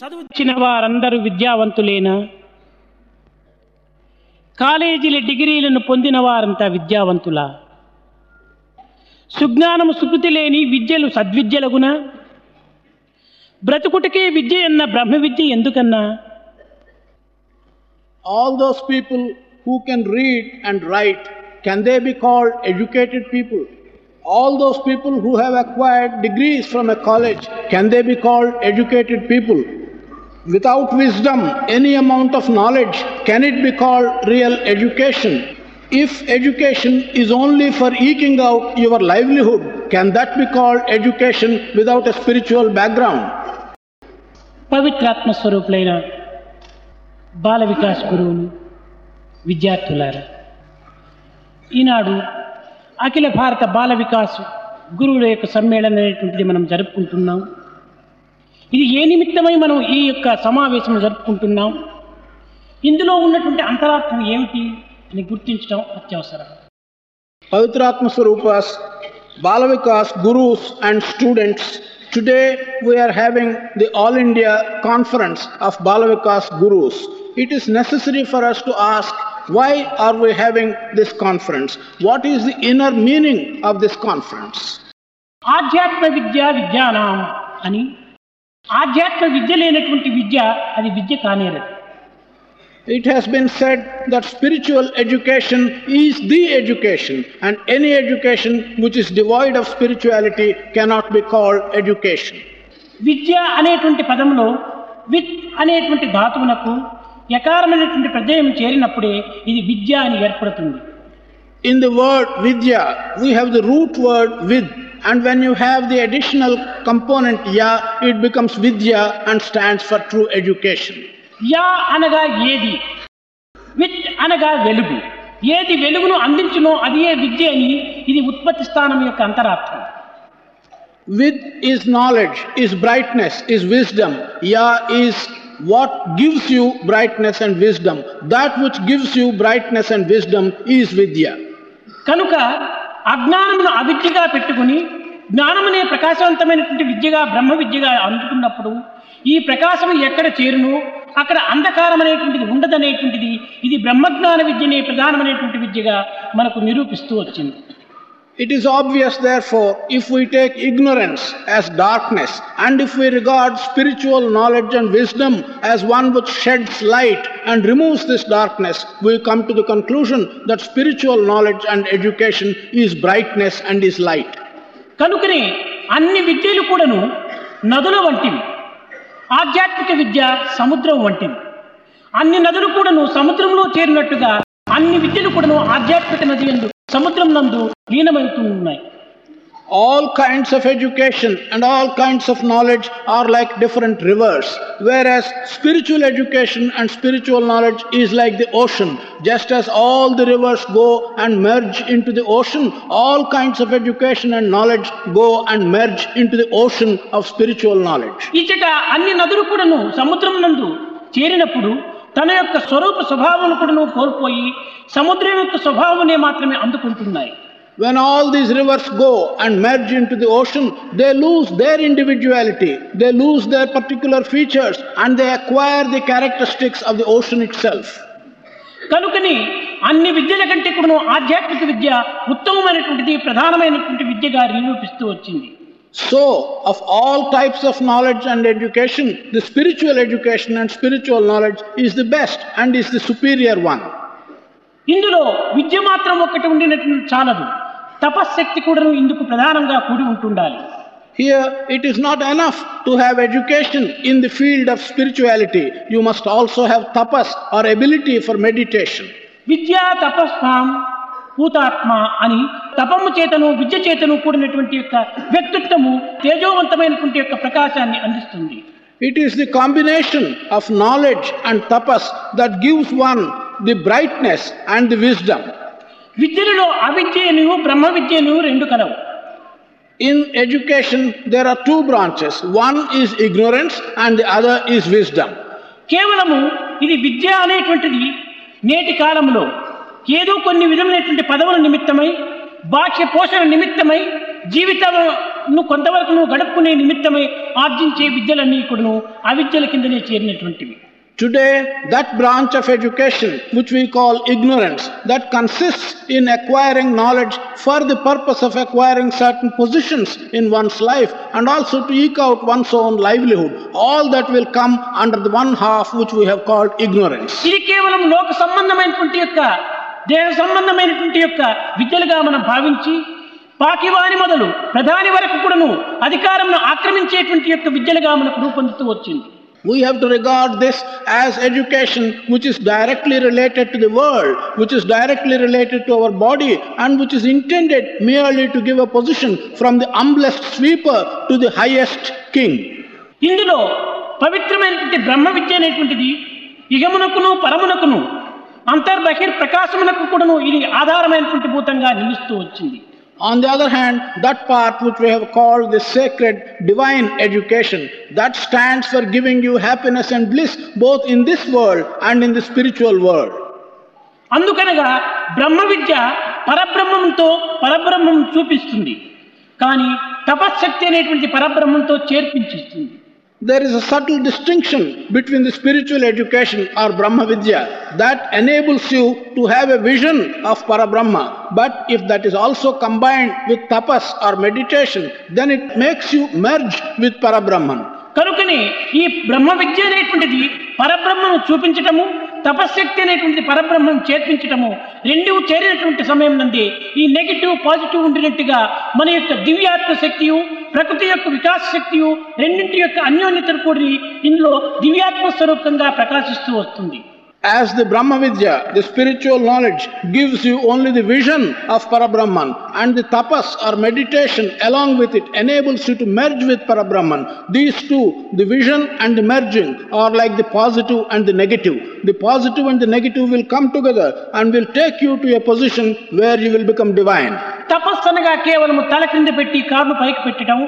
చదువు చదువుచ్చిన వారందరూ విద్యావంతులేనా? కాలేజీల డిగ్రీలను పొందిన వారంతా విద్యావంతులా? సుజ్ఞానము సుకృతి లేని విద్యలు సద్విద్యలగున? బ్రతుకుటికే విద్య అన్న బ్రహ్మ విద్య ఎందుకన్నా? All those people who can read and write can they be called educated people all those people who have acquired degrees from a college can they be called educated people Without wisdom, any amount of knowledge, can it be called real education? If education is only for eking out your livelihood, can that be called education without a spiritual background? పవిత్రాత్మ స్వరూపులైన బాల వికాస్ గురువులు విద్యార్థులారా ఈనాడు అఖిల భారత బాల వికాస్ గురువుల యొక్క సమ్మేళనం అనేటువంటిది మనం జరుపుకుంటున్నాం ఇది ఏ నిమిత్తమై మనం ఈ యొక్క సమావేశం జరుపుకుంటున్నాం? ఇందులో ఉన్నటువంటి అంతరాత్మ ఏమిటి అని గుర్తించడం అత్యవసరం. పవిత్రాత్మ Swarupa's Bala Vikas gurus and students today we're having the all India conference of Bala Vikas gurus. It is necessary for us to ask why are we having this conference? What is the inner meaning of this conference? ఆధ్యాత్మ విద్యా విజ్ఞానం అని ఆధ్యాత్మ విద్య లేనటువంటి విద్య అది విద్య కానేరదు It has been said that spiritual education is the education, and any education which is devoid of spirituality cannot be called education. విద్య అనేటువంటి పదంలో with అనేటువంటి ధాతువునకు యకారమైనటువంటి ప్రత్యయం చేరినప్పుడే ఇది విద్య అని ఏర్పడుతుంది In the word vidya, we have the root word vid, and when you have the additional component ya, it becomes vidya and stands for true education. Yeah అనగా ఏది with అనగా వెలుగు ఏది వెలుగును అందించునో అది ఏ విద్య అని ఇది ఉత్పత్తి స్థానం యొక్క అంతరార్థం Vid is knowledge, is brightness, is wisdom. Ya is what gives you brightness and wisdom. That which gives you brightness and wisdom is vidya. కనుక అజ్ఞానమును అవిద్యగా పెట్టుకుని జ్ఞానమనే ప్రకాశవంతమైనటువంటి విద్యగా బ్రహ్మ విద్యగా అందుకున్నప్పుడు ఈ ప్రకాశం ఎక్కడ చేరును? అక్కడ అంధకారం అనేటువంటిది ఉండదనేటువంటిది ఇది బ్రహ్మజ్ఞాన విద్యనే ప్రధానమైనటువంటి విద్యగా మనకు నిరూపిస్తూ వచ్చింది. It is obvious, therefore, if we take ignorance as darkness and if we regard spiritual knowledge and wisdom as one which sheds light and removes this darkness, we come to the conclusion that spiritual knowledge and education is brightness and is light. కనుకనే అన్ని విద్యలు కూడాను నదుల వంటివి ఆధ్యాత్మిక విద్య సముద్రం వంటివి అన్ని నదులు కూడాను సముద్రంలో చేరినట్టుగా అన్ని విద్యలు కూడాను ఆధ్యాత్మిక నది ఎందు సముద్రం నందు లీనమవుతూ ఉన్నాయి All kinds of education and all kinds of knowledge are like different rivers, whereas spiritual education and spiritual knowledge is like the ocean. Just as all the rivers go and merge into the ocean, all kinds of education and knowledge go and merge into the ocean of spiritual knowledge. తన యొక్క స్వరూప స్వభావం కూడాను కోల్పోయి సముద్రం యొక్క స్వభావమునే మాత్రమే అందుకుంటున్నాయి When all these rivers go and merge into the ocean, they lose their individuality, they lose their particular features, and they acquire the characteristics of the ocean itself. కనుకని అన్ని విద్యల కంటే కూడాను ఆధ్యాత్మిక విద్య ఉత్తమమైనటువంటిది ప్రధానమైనటువంటి విద్యగా నిరూపిస్తూ వచ్చింది So, of all types of knowledge and education, the spiritual education and spiritual knowledge is the best and is the superior one. ఇందులో విద్య మాత్రం ఒక్కటి ఉండినటువంటి చాలదు తపశ్శక్తి కూడాను ఇందుకు ప్రధానంగా కూడి ఉంటుండాలి Here, it is not enough to have education in the field of spirituality. You must also have tapas or ability for meditation. విద్యా తపస్వాం భూతాత్మ అని తపము చేతను విద్య చేతను కూడినటువంటి యొక్క వ్యక్తిత్వము తేజోవంతమైనటువంటి యొక్క ప్రకాశాన్ని అందిస్తుంది. It is the combination of knowledge and tapas that gives one the brightness and the wisdom విద్యలో అవిద్యను బ్రహ్మ విద్యను రెండు కలవు. In education there are two branches one is ignorance and the other is wisdom కేవలము ఇది విద్య అనేటువంటిది నేటి కాలంలో ఏదో కొన్ని విధమైనటువంటి పదవుల నిమిత్తమై బాహ్య పోషణ నిమిత్తమై జీవితం నువ్వు కొంతవరకు నువ్వు గడుపుకునే నిమిత్తమై ఆర్జించే విద్యలన్నీ కూడా అవిద్యల కిందనే చేరినటువంటివి Today, that branch of education which we call ignorance, that consists in acquiring knowledge for the purpose of acquiring certain positions in one's life and also to eke out one's own livelihood, all that will come under the one half which we have called ignorance. దేహ సంబంధమైనటువంటి యొక్క విద్యలుగా మనం భావించి పాకివాని మొదలు ప్రధాని వరకు కూడాను అధికారంను ఆక్రమించేటువంటి యొక్క విద్యలుగా మనకు రూపొందుతూ వచ్చింది We have to regard this as education which is directly related to the world, which is directly related to our body, and which is intended merely to give a position from the humblest sweeper to the highest king. ఇందులో పవిత్రమైనటువంటి బ్రహ్మ విద్య అనేటువంటిది ఇగమునకును పరమునకును అంతర్బహిర్ ప్రకాశమునకు కూడాను ఇది ఆధారమైనటువంటి భూతంగా నిలుస్తూ వచ్చింది On the other hand, that part which we have called the sacred divine education, that stands for giving you happiness and bliss both in this world and in the spiritual world. అందుకనగా బ్రహ్మ విద్య పరబ్రహ్మంతో పరబ్రహ్మం చూపిస్తుంది కానీ తపశ్శక్తి అనేటువంటి పరబ్రహ్మంతో చేర్పించిస్తుంది There is a subtle distinction between the spiritual education or Brahma Vidya that enables you to have a vision of Parabrahma. But if that is also combined with tapas or meditation, then it makes you merge with Parabrahman. కనుకనే ఈ బ్రహ్మ విద్య అనేటువంటిది పరబ్రహ్మను చూపించటము తపశ్శక్తి అనేటువంటి పరబ్రహ్మను చేర్పించటము రెండు చేరినటువంటి సమయం నుండి ఈ నెగిటివ్ పాజిటివ్ ఉండినట్టుగా మన యొక్క దివ్యాత్మ శక్తియు ప్రకృతి యొక్క వికాస శక్తియు రెండింటి యొక్క అన్యోన్యతను కూడి ఇందులో దివ్యాత్మ స్వరూపంగా ప్రకాశిస్తూ వస్తుంది. As the Brahma Vidya, the spiritual knowledge, gives you only the vision of Parabrahman, and the tapas or meditation along with it enables you to merge with Parabrahman. These two, the vision and the merging, are like the positive and the negative. The positive and the negative will come together and will take you to a position where you will become divine. తపస్సు అనగా కేవలం తల క్రింద పెట్టి కాళ్ళు పైకి పెట్టడం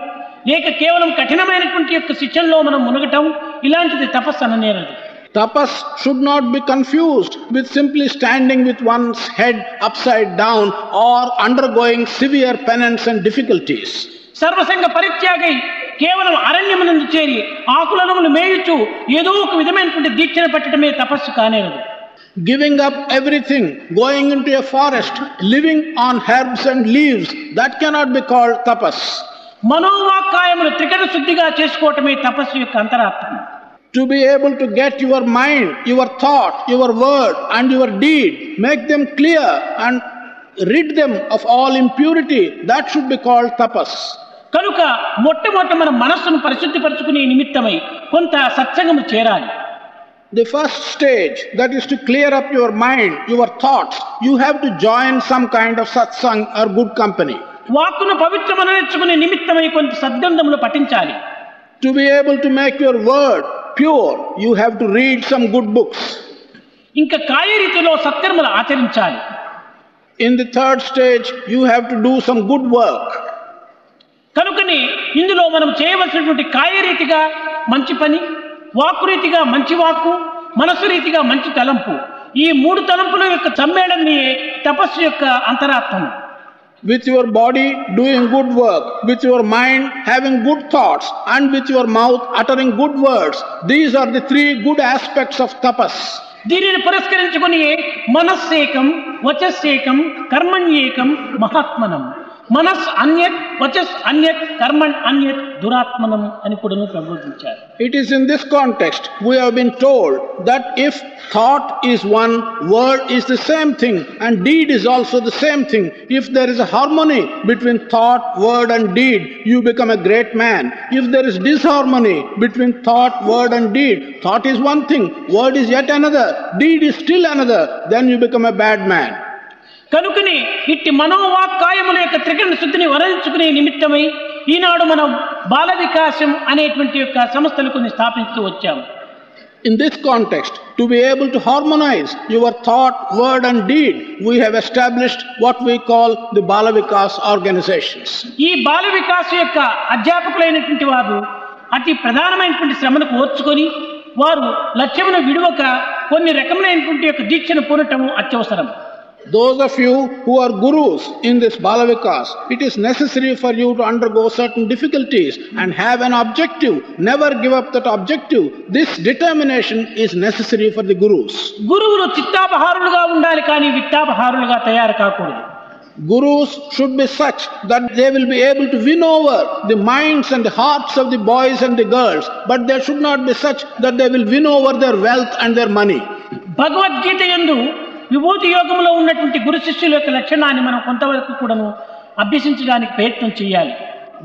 లేక కేవలం కఠినమైనటువంటి యొక్క శిక్షణలో మనం మునగటం ఇలాంటిది తపస్సు అననేరదు Tapas should not be confused with simply standing with one's head upside down or undergoing severe penance and difficulties. సర్వసంగ పరిత్యాగై కేవలం అరణ్యమునందు చేరి ఆకులనములు మేయుచు ఏదో ఒక విధమైనటువంటి దీక్షను పట్టడమే తపస్సు కానేరదు Giving up everything, going into a forest, living on herbs and leaves, that cannot be called tapas. మనోవాక్కాయములు త్రికట శుద్ధిగా చేసుకోవటమే తపస్సు యొక్క అంతరార్థం To be able to get your mind, your thought, your word, and your deed, make them clear and rid them of all impurity, that should be called tapas. కనుక మొట్టమొదట మన మనస్సును పరిశుద్ధిపరచుకునే నిమిత్తమై కొంత సత్సంగము చేరాలి The first stage, that is to clear up your mind, your thoughts, you have to join some kind of satsang or good company. వాక్కును పవిత్రమనర్చుకునే నిమిత్తమై కొంత సద్గంధములు పఠించాలి To be able to make your word pure, you have to read some good books. ఇంకా కార్యరీతిలో సత్కర్మలు ఆచరించాలి In the third stage, you have to do some good work. కనుకని ఇందులో మనం చేయవలసినటువంటి కార్యరీతిగా మంచి పని వాక్కు రీతిగా మంచి వాక్కు మనసు రీతిగా మంచి తలంపు ఈ మూడు తలంపుల యొక్క సమ్మేళనమే తపస్సు యొక్క అంతరాత్మము With your body doing good work, with your mind having good thoughts, and with your mouth uttering good words. These are the three good aspects of tapas. దీనిని పురస్కరించుకొని మనస్సేకం వచస్సేకం కర్మణ్యేకం మహాత్మనం మనస్ అన్యత్ వచస్ అన్యత్ కర్మణ్ అన్యత్ దురాత్మనం అని కూడా ప్రబోధించారు It is in this context we have been told that if thought is one, word is the same thing, and deed is also the same thing. If there is a harmony between thought, word, and deed, you become a great man. If there is disharmony between thought, word, and deed, thought is one thing, word is yet another, deed is still another, then you become a bad man. కనుకని ఇట్టి మనోవాక్కాయముల యొక్క త్రికరణ శుద్ధిని వరించుకునే నిమిత్తమై ఈనాడు మనం బాల వికాసం అనేటువంటి యొక్క సంస్థలు కొన్ని స్థాపిస్తూ వచ్చాము In this context, to be able to harmonize your thought, word, and deed, we have established what we call the Balavikas organizations. ఈ బాల వికాస యొక్క అధ్యాపకులైనటువంటి వారు అతి ప్రధానమైనటువంటి శ్రమను ఓర్చుకొని వారు లక్ష్యమును విడువక కొన్ని రకములైనటువంటి యొక్క దీక్షను పూనటము అత్యవసరం Those of you who are gurus in this Balavikas, it is necessary for you to undergo certain difficulties and have an objective. Never give up that objective. This determination is necessary for the gurus. గురువులు చిత్తాపహారులుగా ఉండాలి కానీ విత్తాపహారులుగా తయారు కాకూడదు Gurus should be such that they will be able to win over the minds and the hearts of the boys and the girls, but they should not be such that they will win over their wealth and their money. Bhagavad Gita యందు విభూతి యోగంలో ఉన్నటువంటి గురు శిష్యుల యొక్క లక్షణాన్ని మనం కొంతవరకు కూడాను అభ్యసించడానికి ప్రయత్నం చేయాలి.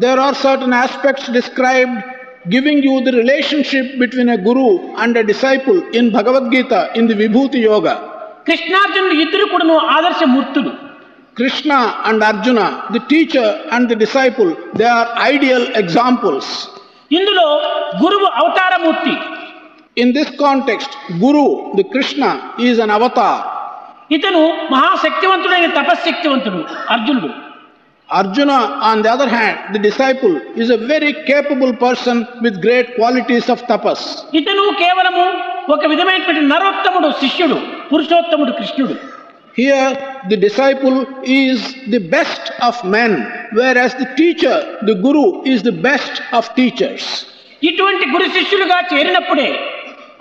There are certain aspects described giving you the relationship between a guru and disciple in Bhagavad Gita in the Vibhuti Yoga కృష్ణార్జునుడు ఇద్దరు కూడాను ఆదర్శ మూర్తుడు Krishna and Arjuna the teacher and the disciple they are ideal examples ఇందులో గురువు అవతారమూర్తి. In this context guru the Krishna is an avatar ఇతను మహాశక్తివంతుడైన తపశ్శక్తివంతుడు అర్జునుడు Arjuna, on the other hand, the disciple, is a very capable person with great qualities of tapas. ఇతను కేవలము ఒక విధమైనటువంటి నరోత్తముడు శిష్యుడు పురుషోత్తముడు కృష్ణుడు Here, the disciple is the best of men, whereas the teacher, the guru, is the best of teachers. ఇటువంటి గురు శిష్యులుగా చేరినప్పుడే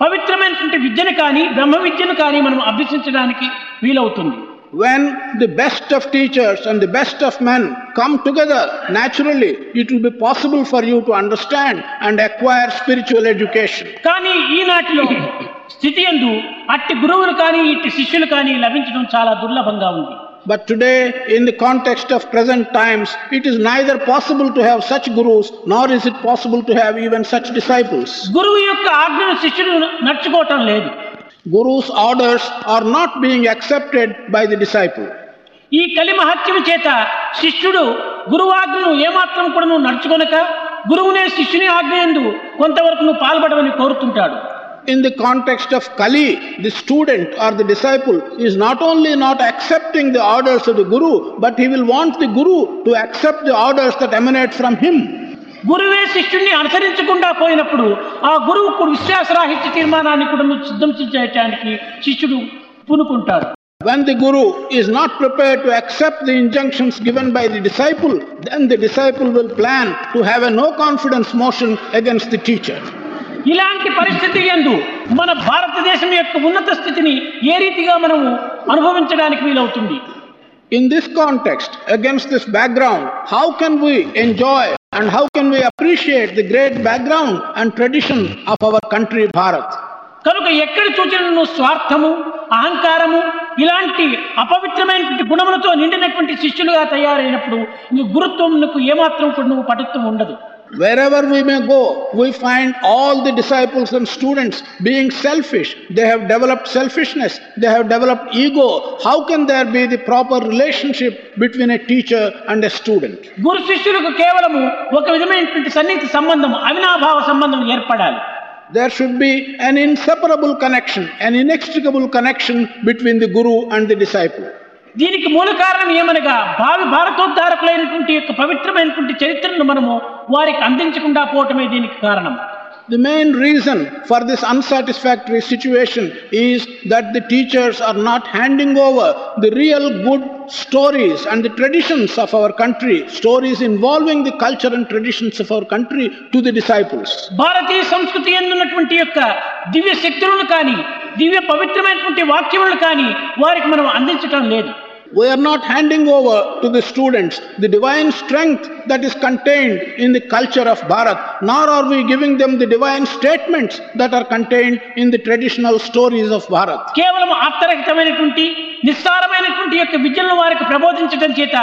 పవిత్రమైనటువంటి విద్యను కానీ బ్రహ్మ విద్యను కానీ మనం అభ్యసించడానికి వీలవుతుంది When the best of teachers and the best of men come together, naturally, it will be possible for you to understand and acquire spiritual education. కానీ ఈనాటిలో స్థితి ఎందు అట్టి గురువులు కానీ ఇట్టి శిష్యులు కానీ లభించడం చాలా దుర్లభంగా ఉంది But today, in the context of present times, it is neither possible to have such gurus, nor is it possible to have even such disciples. గురువు యొక్క ఆజ్ఞను శిష్యుడు నడుచుకోవటం లేదు Guru's orders are not being accepted by the disciple. ఈ కలి మహత్యం చేత శిష్యుడు గురువాజ్ఞను ఏమాత్రం కూడా నువ్వు నడుచుకొనక గురువునే శిష్యుని ఆజ్ఞ ఎందు కొంతవరకు నువ్వు పాల్పడమని కోరుతుంటాడు In the context of Kali, the student or the disciple is not only not accepting the orders of the Guru, but he will want the Guru to accept the orders that emanate from him. గురువే శిష్యుణ్ణి అనుసరించకుండా పోయినప్పుడు ఆ గురువుకు విశ్వాసరాహిత్య తీర్మానాన్ని కూడా సిద్ధం చేయటానికి శిష్యుడు పూనుకుంటాడు When the Guru is not prepared to accept the injunctions given by the disciple, then the disciple will plan to have a no confidence motion against the teacher. ఇలాంటి పరిస్థితి ఎందు మన భారతదేశం యొక్క ఉన్నత స్థితిని ఏ రీతిగా మనము అనుభవించడానికి వీలవుతుంది In this context, against this background, how can we enjoy and how can we appreciate the great background and tradition of our country, Bharat? కనుక ఎక్కడ నువ్వు స్వార్థము అహంకారము ఇలాంటి అపవిత్రమైనటువంటి గుణములతో నిండినటువంటి శిష్యులుగా తయారైనప్పుడు నీ గురుత్వమునకు ఏమాత్రం కూడా నువ్వు పటుత్వం ఉండదు Wherever we may go, we find all the disciples and students being selfish. They have developed selfishness, they have developed ego. How can there be the proper relationship between a teacher and a student? గురు శిష్యులకు కేవలము ఒక విధమైనటువంటి సన్నిహిత సంబంధం అవినాభావ సంబంధం ఏర్పడాలి There should be an inseparable connection, an inextricable connection between the guru and the disciple. దీనికి మూల కారణం ఏమనగా భావి భారతోద్ధారకులైనటువంటి యొక్క పవిత్రమైనటువంటి చరిత్రను మనము వారికి అందించకుండా పోవటమే దీనికి కారణం. The main reason for this unsatisfactory situation is that the teachers are not handing over the real good stories and the traditions of our country, stories involving the culture and traditions of our country to the disciples. భారతీయ సంస్కృతి ఎందున్నటువంటి యొక్క దివ్య శక్తులను కానీ దివ్య పవిత్రమైనటువంటి వాక్యములను కానీ వారికి మనం అందించటం లేదు We are not handing over to the students the divine strength that is contained in the culture of Bharat, nor are we giving them the divine statements that are contained in the traditional stories of Bharat. కేవలం అర్థరహితమైనటువంటి నిస్సారమైనటువంటి యొక్క విద్యలను వారికి ప్రబోధించడం చేత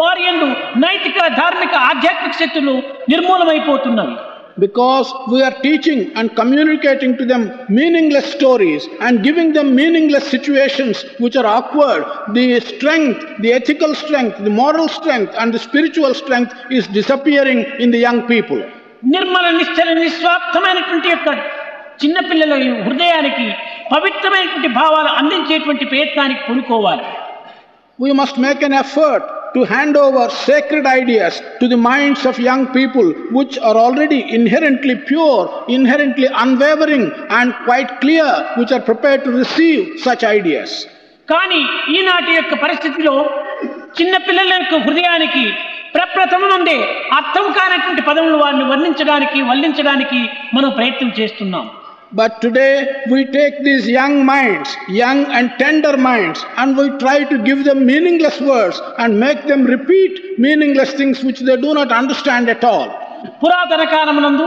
వారి యందు నైతిక ధార్మిక ఆధ్యాత్మిక శక్తులు నిర్మూలమైపోతున్నవి Because we are teaching and communicating to them meaningless stories and giving them meaningless situations which are awkward, the strength, the ethical strength, the moral strength, and the spiritual strength is disappearing in the young people. Nirmala నిశ్చల నిస్వార్థమైనటువంటి యొక్క చిన్నపిల్లల హృదయానికి పవిత్రమైనటువంటి భావాలు అందించేటువంటి ప్రయత్నానికి పూనుకోవాలి We must make an effort to hand over sacred ideas to the minds of young people which are already inherently pure, inherently unwavering, and quite clear, which are prepared to receive such ideas. కానీ ఈనాటి యొక్క పరిస్థితిలో చిన్న పిల్లల యొక్క హృదయానికి ప్రప్రథమనుండే అర్థం కానటువంటి పదములు వారిని వర్ణించడానికి వల్లించడానికి మనం ప్రయత్నం చేస్తున్నాం But today we take these young minds, young and tender minds, and we try to give them meaningless words and make them repeat meaningless things which they do not understand at all. పురాతన కాలమునందు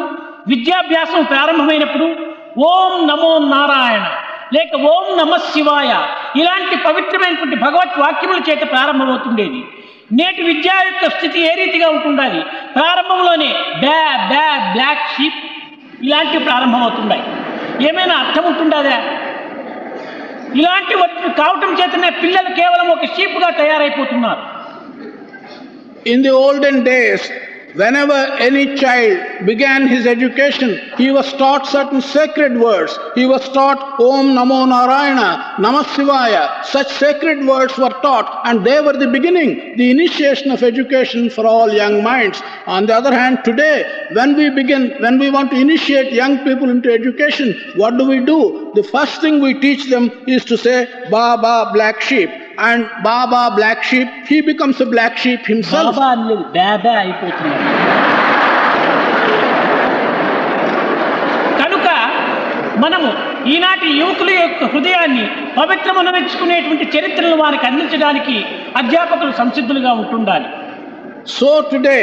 విద్యాభ్యాసం ప్రారంభమైనప్పుడు ఓం నమో నారాయణ లేక ఓం నమ శివాయ ఇలాంటి పవిత్రమైనటువంటి భగవత్ వాక్యముల చేత ప్రారంభమవుతుండేది నేటి విద్యా యొక్క స్థితి ఏ రీతిగా ఉంటుండాలి ప్రారంభంలోనే బ్యా బ్యా బ్లాక్ షీప్ ఇలాంటివి ప్రారంభమవుతున్నాయి ఏమైనా అర్థం ఉంటుండదా ఇలాంటి కావటం చేతనే పిల్లలు కేవలం ఒక షీప్గా తయారైపోతున్నారు. In the olden days whenever any child began his education, he was taught certain sacred words. He was taught Om Namo Narayana, Namah Shivaya. Such sacred words were taught, and they were the beginning, the initiation of education for all young minds. On the other hand, today, when we begin, when we want to initiate young people into education, what do we do? The first thing we teach them is to say Ba Ba Black Sheep. And baa baa black sheep he becomes black sheep himself బాబా అయిపోతుంది. కనుక మనము ఈనాటి యువకుల యొక్క హృదయాన్ని పవిత్రమనవించుకునేటువంటి చరిత్రను వారికి అందించడానికి అధ్యాపకులు సంసిద్ధులుగా ఉంటుండాలి. So today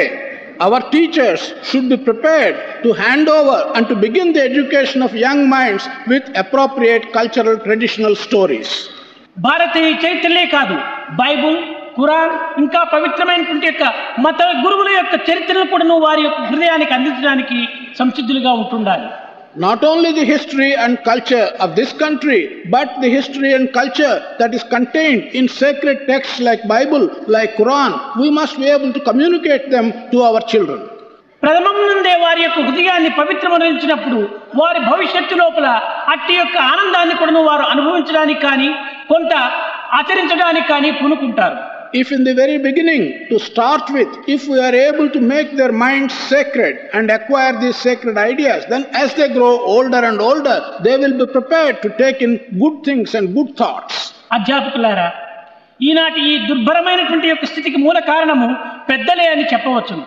our teachers should be prepare to hand over and to begin the education of young minds with appropriate cultural traditional stories భారతీయ చరిత్రలే కాదు బైబుల్ ఖురాన్ ఇంకా పవిత్రమైనటువంటి యొక్క మత గురువుల యొక్క చరిత్రను కూడా వారి యొక్క హృదయానికి అందించడానికి సంసిద్ధులుగా ఉంటుండాలి Not only the history and culture of this country, but the history and culture that is contained in sacred texts like Bible, like Quran, we must be able to communicate them to our children. ప్రథమం నుండే వారి యొక్క హృదయాన్ని పవిత్రమరించినప్పుడు వారి భవిష్యత్తు లోపల అట్టి యొక్క ఆనందాన్ని కూడా వారు అనుభవించడానికి కానీ కొంత ఆచరించడానికి కానీ పూనుకుంటారు If in the very beginning, to start with, if we are able to make their minds sacred and acquire these sacred ideas, then as they grow older and older, they will be prepared to take in good things and good thoughts. అధ్యాపకులారా ఈనాటి ఈ దుర్భరమైనటువంటి యొక్క స్థితికి మూల కారణము పెద్దలే అని చెప్పవచ్చును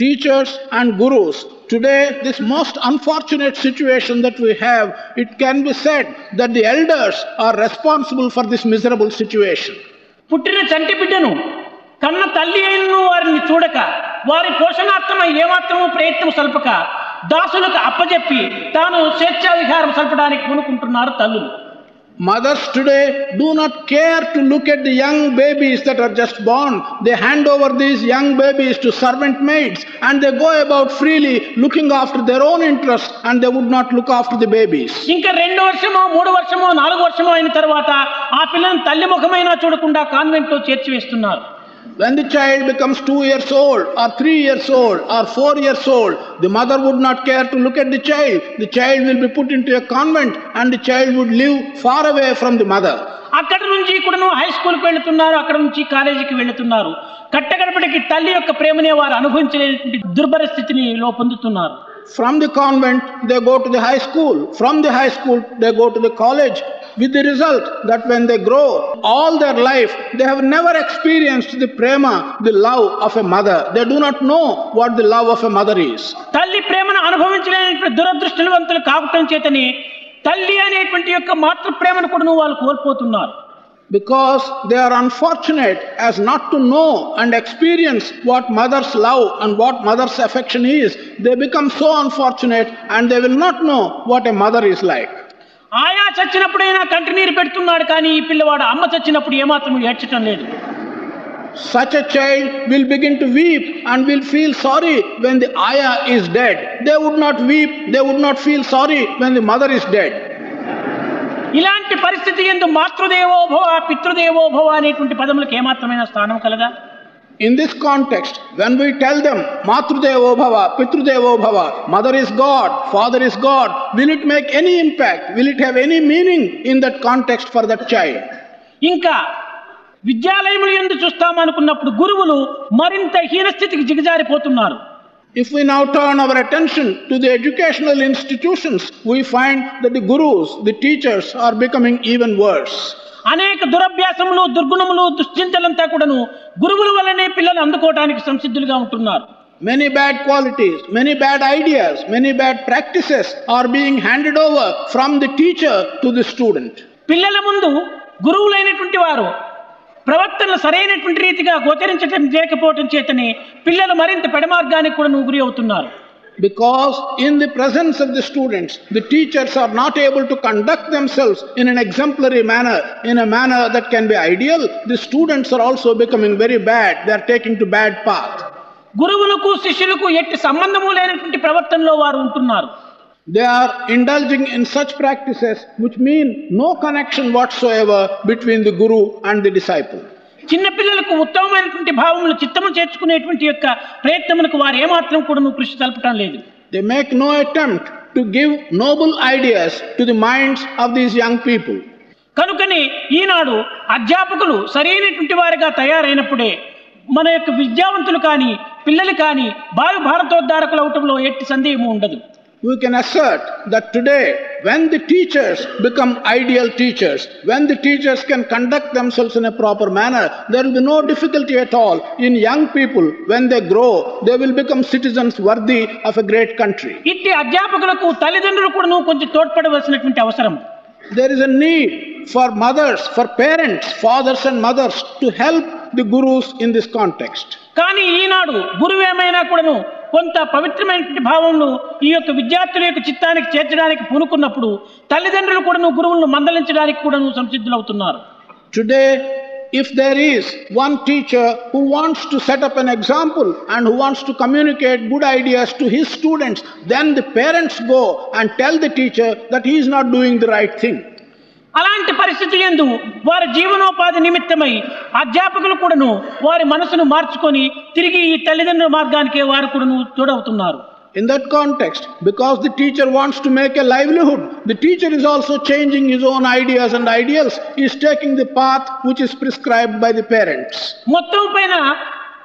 Teachers and gurus, today, this most unfortunate situation that we have, it can be said that the elders are responsible for this miserable situation. పుట్టిన చంటి బిడ్డను కన్న తల్లి అయినను వారిని చూడక వారి పోషణార్థమై ఏమాత్రము ప్రయత్నం సల్పక దాసులకు అప్పజెప్పి తాను స్వేచ్ఛా విహారం సల్పడానికి పూనుకుంటున్నారు తల్లులు Mothers today do not care to look at the young babies that are just born. They hand over these young babies to servant maids and they go about freely looking after their own interests and they would not look after the babies. ఇంకా రెండు వర్షమో మూడు వర్షమో నాలుగు వర్షమో అయిన తర్వాత ఆ పిల్లని తల్లి ముఖమైనా చూడకుండా కాన్వెంట్లో చేర్చివేస్తున్నారు When the child becomes two years old, or three years old, or four years old, the mother would not care to look at the child. The child will be put into a convent and the child would live far away from the mother. అక్కడి నుంచి కూడాను high స్కూల్కి వెళుతున్నారు అక్కడ నుంచి కాలేజీకి వెళుతున్నారు కట్టగడపటికి తల్లి యొక్క ప్రేమనే వారు అనుభవించలేనటువంటి దుర్భర స్థితిని లో పొందుతున్నారు From the convent, they go to the high school. From the high school, they go to the college. With the result that when they grow, all their life, they have never experienced the prema, the love of a mother. They do not know what the love of a mother is. తల్లి ప్రేమను అనుభవించలేనటువంటి దురదృష్టవంతులు కావటం చేతని తల్లి అనేటువంటి యొక్క మాతృ ప్రేమను కూడా వాళ్ళు కోల్పోతున్నారు Because they are unfortunate as not to know and experience what mother's love and what mother's affection is, they become so unfortunate and they will not know what a mother is like. ఆయా చచ్చినప్పుడైనా కంటి నీరు పెడుతున్నాడు కానీ ఈ పిల్లవాడు అమ్మ చచ్చినప్పుడు ఏమాత్రం ఏడ్చటం లేదు Such a child will begin to weep and will feel sorry when the ayah is dead. They would not weep, they would not feel sorry when the mother is dead. ఇలాంటి పరిస్థితి ఎందు మాతృదేవోభవ పితృదేవోభవ అనేటువంటి పదములకు ఏమాత్రమైన స్థానం కలదా In this context, when we tell them Matrudevo Bhava, Pitrudevo Bhava, mother is God, father is God, will it make any impact? Will it have any meaning in that context for that child? ఇంకా విద్యాలయములు ఎందు చూస్తామనుకున్నప్పుడు గురువులు మరింత హీనస్థితికి దిగజారిపోతున్నారు If we now turn our attention to the educational institutions, we find that the gurus, the teachers, are becoming even worse. అనేక దురభ్యాసములు దుర్గుణములు దుశ్చింతలంతా కూడాను గురువుల వల్లనే పిల్లలు అందుకోవడానికి సంసిద్ధులుగా ఉంటున్నారు Many bad qualities, many bad ideas, many bad practices are being handed over from the teacher to the student. పిల్లల ముందు గురువులైనటువంటి వారు ప్రవర్తనలు సరైనటువంటి రీతిగా గోచరించడం చేయకపోవటం చేతనే పిల్లలు మరింత పెడమార్గానికి కూడా గురి అవుతున్నారు Because in the presence of the students, the teachers are not able to conduct themselves in an exemplary manner, in a manner that can be ideal, the students are also becoming very bad. They are taking to bad path. గురువులకు శిష్యులకు ఎట్టి సంబంధము లేనటువంటి ప్రవర్తనలో వారు ఉంటున్నారు They are indulging in such practices which mean no connection whatsoever between the guru and the disciple. చిన్న పిల్లలకు ఉత్తమమైనటువంటి భావములు చిత్తము చేర్చుకునేటువంటి యొక్క ప్రయత్నములకు వారు ఏమాత్రం కూడా కృషి తలపటం లేదు They make no attempt to give noble ideas to the minds of these young people. కనుకనే ఈనాడు అధ్యాపకులు సరైనటువంటి వారిగా తయారైనప్పుడే మన యొక్క విద్యావంతులు కానీ పిల్లలు కానీ భావి భారతోద్ధారకులు అవటంలో ఎట్టి సందేహము ఉండదు We can assert that today, when the teachers become ideal teachers, when the teachers can conduct themselves in a proper manner, there will be no difficulty at all in young people. When they grow, they will become citizens worthy of a great country. ఇట్టి అధ్యాపకులకు తల్లిదండ్రులు కూడా కొంచెం తోడ్పడవలసినటువంటి అవసరం There is a need for mothers, for parents, fathers and mothers to help the gurus in this context. కానీ ఈనాడు గురువు ఏమైనా కూడాను కొంత పవిత్రమైనటువంటి భావములు ఈ యొక్క విద్యార్థుల యొక్క చిత్తానికి చేర్చడానికి పూనుకున్నప్పుడు తల్లిదండ్రులు కూడాను గురువులను మందలించడానికి కూడాను సంసిద్ధులవుతున్నారు Today, if there is one teacher who wants to set up an example and who wants to communicate good ideas to his students, then the parents go and tell the teacher that he is not doing the right thing. అలాంటి పరిస్థితి ఎందు వారి జీవనోపాధి నిమిత్తమై అధ్యాపకులు కూడాను వారి మనసును మార్చుకొని తిరిగి ఈ తల్లిదండ్రుల మార్గానికి వారు కూడాను తోడవుతున్నారు In that context, because the teacher wants to make a livelihood, the teacher is also changing his own ideas and ideals. He is taking the path which is prescribed by the parents. మొత్తం పైన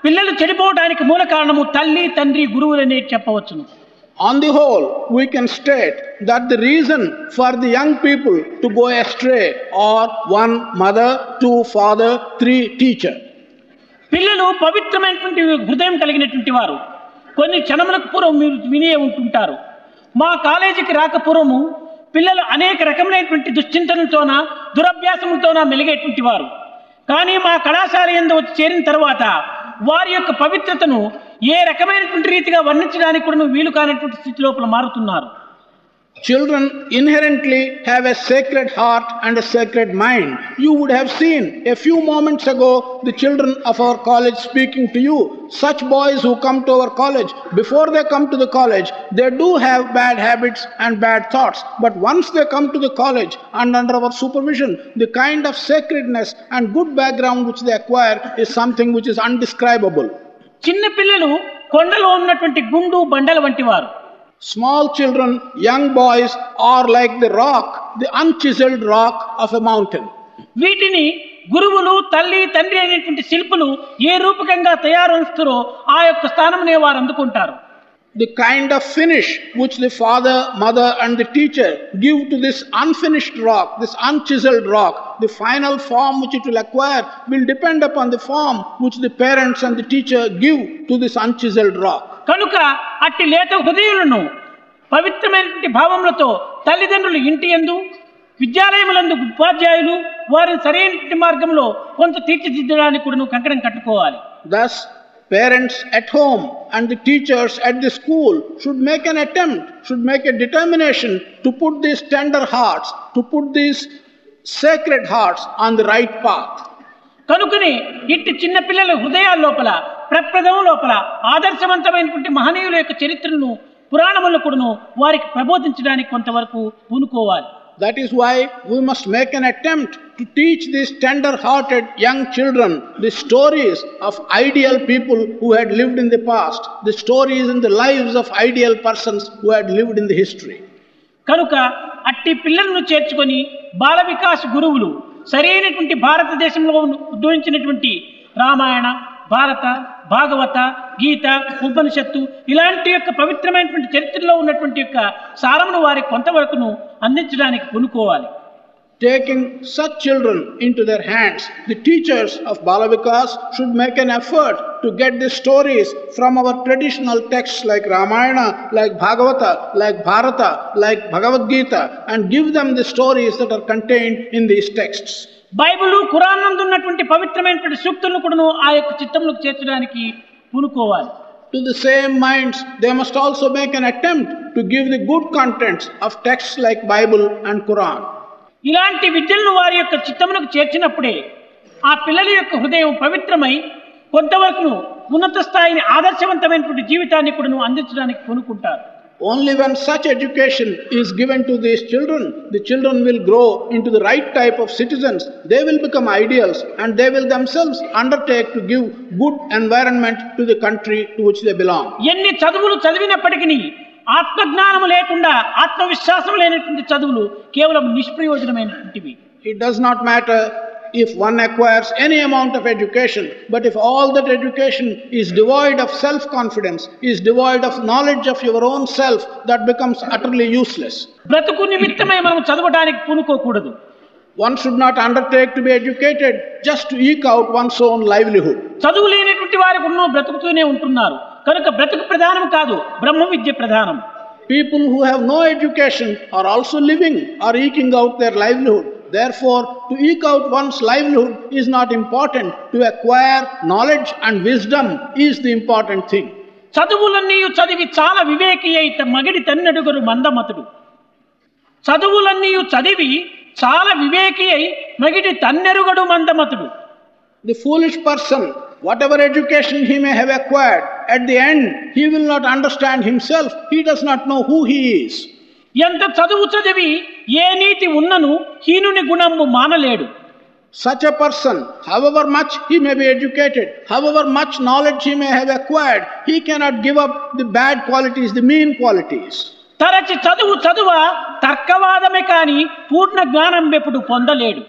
పిల్లలు చెడిపోవడానికి మూల కారణము తల్లి తండ్రి గురువులనే చెప్పవచ్చును On the whole, we can state that the reason for the young people to go astray are one mother, two father, three teacher. పిల్లలు పవిత్రమైనటువంటి హృదయం కలిగినటువంటి వారు. కొన్ని క్షణములకు పూర్వం మీరు వినే ఉంటుంటారు. మా కాలేజీకి రాక పూర్వము పిల్లలు అనేక రకమైనటువంటి దుశ్చింతలతోన దురభ్యాసములతోన మెలిగేటువంటి వారు. కానీ మా కళాశాల ఎందు వచ్చి చేరిన తర్వాత వారి యొక్క పవిత్రతను ఏ రకమైనటువంటి రీతిగా వర్ణించడానికి కూడా వీలు కానటువంటి స్థితి లోపల మారుతున్నారు. Children inherently have a sacred heart and a sacred mind. You would have seen a few moments ago the children of our college speaking to you. Such boys who come to our college, before they come to the college, they do have bad habits and bad thoughts. But once they come to the college and under our supervision, the kind of sacredness and good background which they acquire is something which is undescribable. చిన్న పిల్లలు కొండలో ఉన్నటువంటి గుండు బండల వంటి వారు Small children, young boys are like the rock, the unchiseled rock of a mountain. వీటిని గురువులు తల్లి తండ్రి అనేటువంటి శిల్పులు ఏ రూపకంగా తయారుస్తారో ఆ యొక్క స్థానమునే వారు అందుకుంటారు The kind of finish which the father, mother, and the teacher give to this unfinished rock, this unchiseled rock, the final form which it will acquire will depend upon the form which the parents and the teacher give to this unchiseled rock. కనుక అట్టి లేత హృదయులను పవిత్రమైనటువంటి భావములతో తల్లిదండ్రులు ఇంటి ఎందు విద్యాలయములందు ఉపాధ్యాయులు వారిని సరైనటువంటి మార్గంలో కొంత తీర్చిదిద్దడానికి కూడా కంకణం కట్టుకోవాలి Thus, parents at home and the teachers at the school should make an attempt, should make a determination to put these tender hearts, to put these sacred hearts on the right path. కనుకనే ఇట్టి చిన్న పిల్లల హృదయాల లోపల ప్రప్రదం లోపల ఆదర్శవంతమైనటువంటి మహనీయుల యొక్క చరిత్రను పురాణములను కూడాను వారికి ప్రబోధించడానికి కొంతవరకు పూనుకోవాలి That is why we must make an attempt to teach these tender hearted young children the stories of ideal people who had lived in the past, the stories and the lives of ideal persons who had lived in the history. కనుక అట్టి పిల్లలను చేర్చుకొని బాల వికాస్ గురువులు సరైనటువంటి భారతదేశంలో ఉద్భవించినటువంటి రామాయణ భారత భాగవత గీత ఉపనిషత్తు ఇలాంటి యొక్క పవిత్రమైనటువంటి చరిత్రలో ఉన్నటువంటి యొక్క సారమును వారికి కొంతవరకును అందించడానికి కొనుక్కోవాలి Taking such children into their hands, the teachers of Balavikas should make an effort to get the stories from our traditional texts like Ramayana, like Bhagavata, like Bharata, like Bhagavad Gita, and give them the stories that are contained in these texts. Bible Quran నందు ఉన్నటువంటి పవిత్రమైనటువంటి సూక్తులను కూడాను ఆ యొక్క చిత్తంలోకి చేర్చడానికి పూనుకోవాలి To the same minds, they must also make an attempt to give the good contents of texts like Bible and Quran. ఇలాంటి విద్యలను వారి యొక్క చిత్తమునకు చేర్చినప్పుడే ఆ పిల్లల యొక్క హృదయం పవిత్రమై కొంతవరకు ఉన్నత స్థాయిని ఆదర్శవంతమైనటువంటి జీవితాన్ని కూడాను అందించడానికి పూనుకుంటారు Only when such education is given to these children, the children will grow into the right type of citizens. They will become ideals and they will themselves undertake to give good environment to the country to which they belong. ఎన్ని చదువులు చదివినప్పటికీ ఆత్మజ్ఞానము లేకుండా ఆత్మవిశ్వాసం లేనటువంటి చదువులు కేవలం నిష్ప్రయోజనమైనటువంటివి It does not matter if one acquires any amount of education, but if all that education is devoid of self confidence, is devoid of knowledge of your own self, that becomes utterly useless. బ్రతుకు నిమిత్తమై మనం చదవడానికి పూనుకోకూడదు One should not undertake to be educated just to eke out one's own livelihood. చదువు లేనటువంటి వారు కూడా బ్రతుకుతూనే ఉంటున్నారు కనుక బ్రతుకు ప్రధానం కాదు బ్రహ్మ విద్య ప్రధానం People who have no education are also living or eking out their livelihood. Therefore, to eke out one's livelihood is not important. To acquire knowledge and wisdom is the important thing. చదువులన్నీ చదివి చాలా వివేకి అయితే మగిడి తన్నడుగురు మందమతుడు చదువులన్నీ చదివి చాలా వివేకి అయి మగిడి తన్నెరుగడు మందమతుడు The foolish person, whatever education he may have acquired, at the end he will not understand himself. He does not know who he is. ఎంత చదువు చదివి ఏ నీతి ఉన్నను హీనుని గుణంబు మానలేడు Such a person, however much he may be educated, however much knowledge he may have acquired, he cannot give up the bad qualities, the mean qualities. తరచి చదువు చదువ తర్కవాదమే కాని పూర్ణ జ్ఞానం ఎప్పుడు పొందలేడు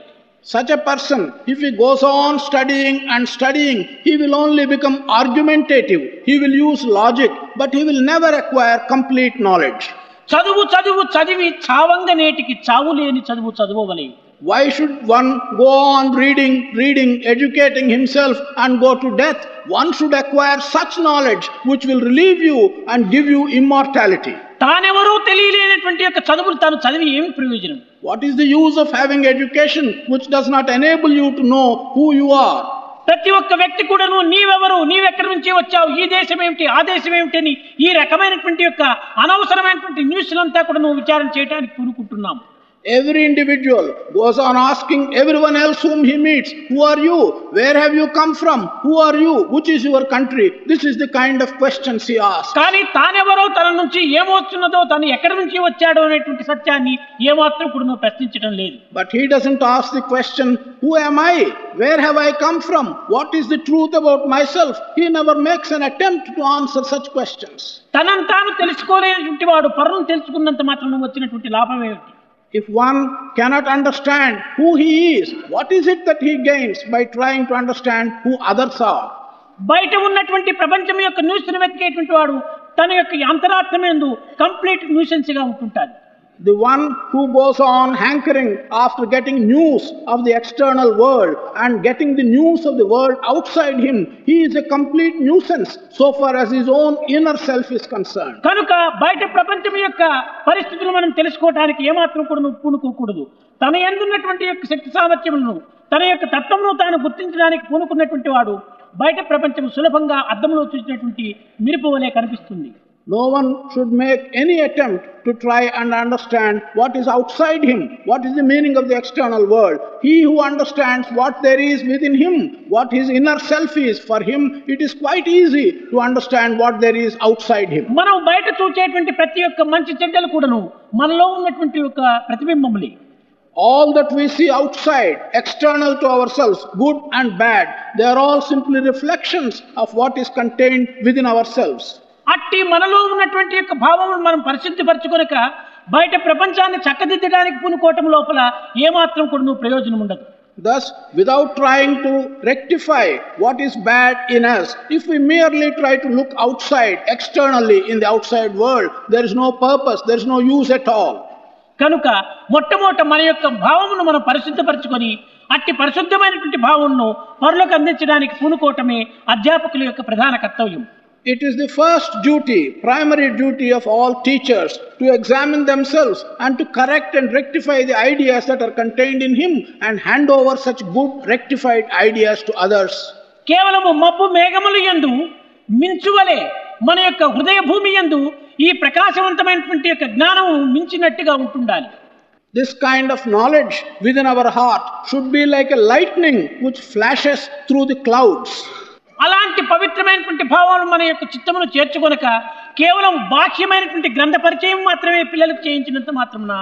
Such a person, if he goes on studying and studying, he will only become argumentative. He will use logic, but he will never acquire complete knowledge. చదువు చదువు చదివి చావంగ నేటికి చావు లేని చదువు చదువవలేదు Why should one go on reading, reading, educating himself and go to death? One should acquire such knowledge which will relieve you and give you immortality. తానెవరో తెలియలేనటువంటి యొక్క చదువులు తాను చదివి ఏమి ప్రయోజనం What is the use of having education which does not enable you to know who you are? ప్రతి ఒక్క వ్యక్తి కూడాను నీవెవరు? నీవెక్కడి నుంచి వచ్చావు? ఈ దేశం ఏమిటి? ఆ దేశం ఏమిటి అని ఈ రకమైనటువంటి యొక్క అనవసరమైనటువంటి న్యూస్లంతా కూడా నువ్వు విచారణ చేయడానికి పూనుకుంటున్నాము. Every individual goes on asking everyone else whom he meets, Who are you? Where have you come from? Who are you? Which is your country? This is the kind of questions he asks. కానీ తానెవరో తన నుంచి ఏమొస్తున్నదో తను ఎక్కడి నుంచి వచ్చాడో అనేటువంటి సత్యాన్ని ఏమాత్రం కూడా నువ్వు ప్రశ్నించడం లేదు But he doesn't ask the question, Who am I? Where have I come from? What is the truth about myself? He never makes an attempt to answer such questions. తనను తాను తెలుసుకోలేనటువంటి వాడు పరులను తెలుసుకున్నంత మాత్రం వచ్చినటువంటి లాభం ఏమిటి If one cannot understand who he is, what is it that he gains by trying to understand who others are? బయట ఉన్నటువంటి ప్రపంచం యొక్క న్యూస్ని వెతికేటువంటి వాడు తన యొక్క అంతరాత్మేందు కంప్లీట్ న్యూసెన్స్గా ఉంటుంటాడు The one who goes on hankering after getting news of the external world and getting the news of the world outside him, he is a complete nuisance so far as his own inner self is concerned. కనుక బయట ప్రపంచం యొక్క పరిస్థితులు మనం తెలుసుకోవడానికి ఏమాత్రం కూడా నువ్వు పూనుకోకూడదు తన ఎందున్నటువంటి యొక్క శక్తి సామర్థ్యములను తన యొక్క తత్వమును తాను గుర్తించడానికి పూనుకున్నటువంటి వాడు బయట ప్రపంచం సులభంగా అద్దంలో చూసినటువంటి మిరుపు వలె కనిపిస్తుంది No one should make any attempt to try and understand what is outside him, what is the meaning of the external world. He who understands what there is within him, what his inner self is, for him it is quite easy to understand what there is outside him. మనం బయట చూసేటువంటి ప్రతి ఒక్క మంచి చెడ్డలు కూడాను మనలో ఉన్నటువంటి ఒక ప్రతిబింబములే All that we see outside, external to ourselves, good and bad, they are all simply reflections of what is contained within ourselves. అట్టి మనలో ఉన్నటువంటి యొక్క భావమును మనం పరిశుద్ధిపరచుకొనక బయట ప్రపంచాన్ని చక్కదిద్దడానికి పూనుకోవటం లోపల ఏమాత్రం కూడా నువ్వు ప్రయోజనం ఉండదు Thus, without trying to rectify what is bad in us, if we merely try to look outside, externally in the outside world, there is no purpose, there is no use at all. కనుక మొట్టమొదట మన యొక్క భావమును మనం పరిశుద్ధపరచుకొని అట్టి పరిశుద్ధమైనటువంటి భావమును పరులకు అందించడానికి పూనుకోవటమే అధ్యాపకుల యొక్క ప్రధాన కర్తవ్యం It is the first duty, primary duty of all teachers to examine themselves and to correct and rectify the ideas that are contained in him and hand over such good rectified ideas to others. కేవలము మబ్బు మేఘములు యందు మించువలే మన యొక్క హృదయ భూమి యందు ఈ ప్రకాశవంతమైనటువంటి యొక్క జ్ఞానము మించినట్టుగా ఉంటుండాలి This kind of knowledge within our heart should be like a lightning which flashes through the clouds. అలాంటి పవిత్రమైనటువంటి భావాలు మన యొక్క చిత్తమును చేర్చుకొనక కేవలం బాహ్యమైనటువంటి గ్రంథ పరిచయం మాత్రమే పిల్లలకు చేయించినంత మాత్రమున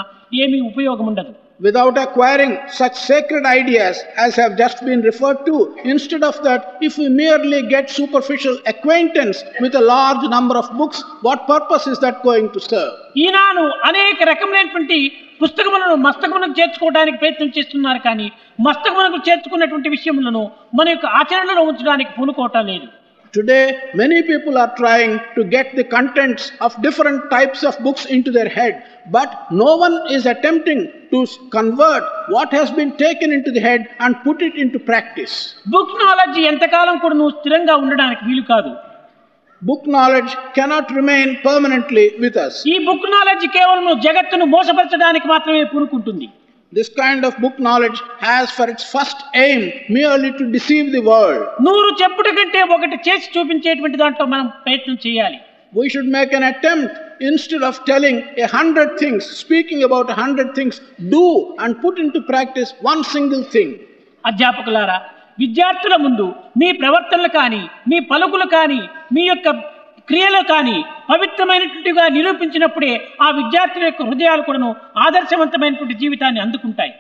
ఏమీ ఉపయోగం ఉండదు Without acquiring such sacred ideas as have just been referred to, instead of that, if we merely get superficial acquaintance with a large number of books, what purpose is that going to serve? ఈనాడు అనేక రకములైనటువంటి పుస్తకములను మస్తకమునకు చేర్చుకోవడానికి ప్రయత్నం చేస్తున్నారు కానీ మస్తకమునకు చేర్చుకున్నటువంటి విషయములను మన యొక్క ఆచరణలో ఉంచడానికి పూనుకోవటం లేదు. Today many people are trying to get the contents of different types of books into their head but no one is attempting to convert what has been taken into the head and put it into practice book knowledge ఎంతకాలం కూడా నువ్వు స్థిరంగా ఉండడానికి వీలు కాదు. Book knowledge cannot remain permanently with us. ఈ book knowledge కేవలం జగత్తును మోసపరచడానికి మాత్రమే పూనుకుంటుంది This kind of book knowledge has for its first aim merely to deceive the world. నూరు చెప్పుట కంటే ఒకటి చేసి చూపించేటువంటి దాంట్లో మనం ప్రయత్నం చేయాలి We should make an attempt instead of telling a hundred things, speaking about a hundred things, do and put into practice one single thing. అధ్యాపకులారా విద్యార్థుల ముందు మీ ప్రవర్తనలు కానీ మీ పలుకులు కానీ మీ యొక్క క్రియలు కానీ పవిత్రమైనటువంటిగా నిరూపించినప్పుడే ఆ విద్యార్థుల యొక్క హృదయాలు కూడాను ఆదర్శవంతమైనటువంటి జీవితాన్ని అందుకుంటాయి.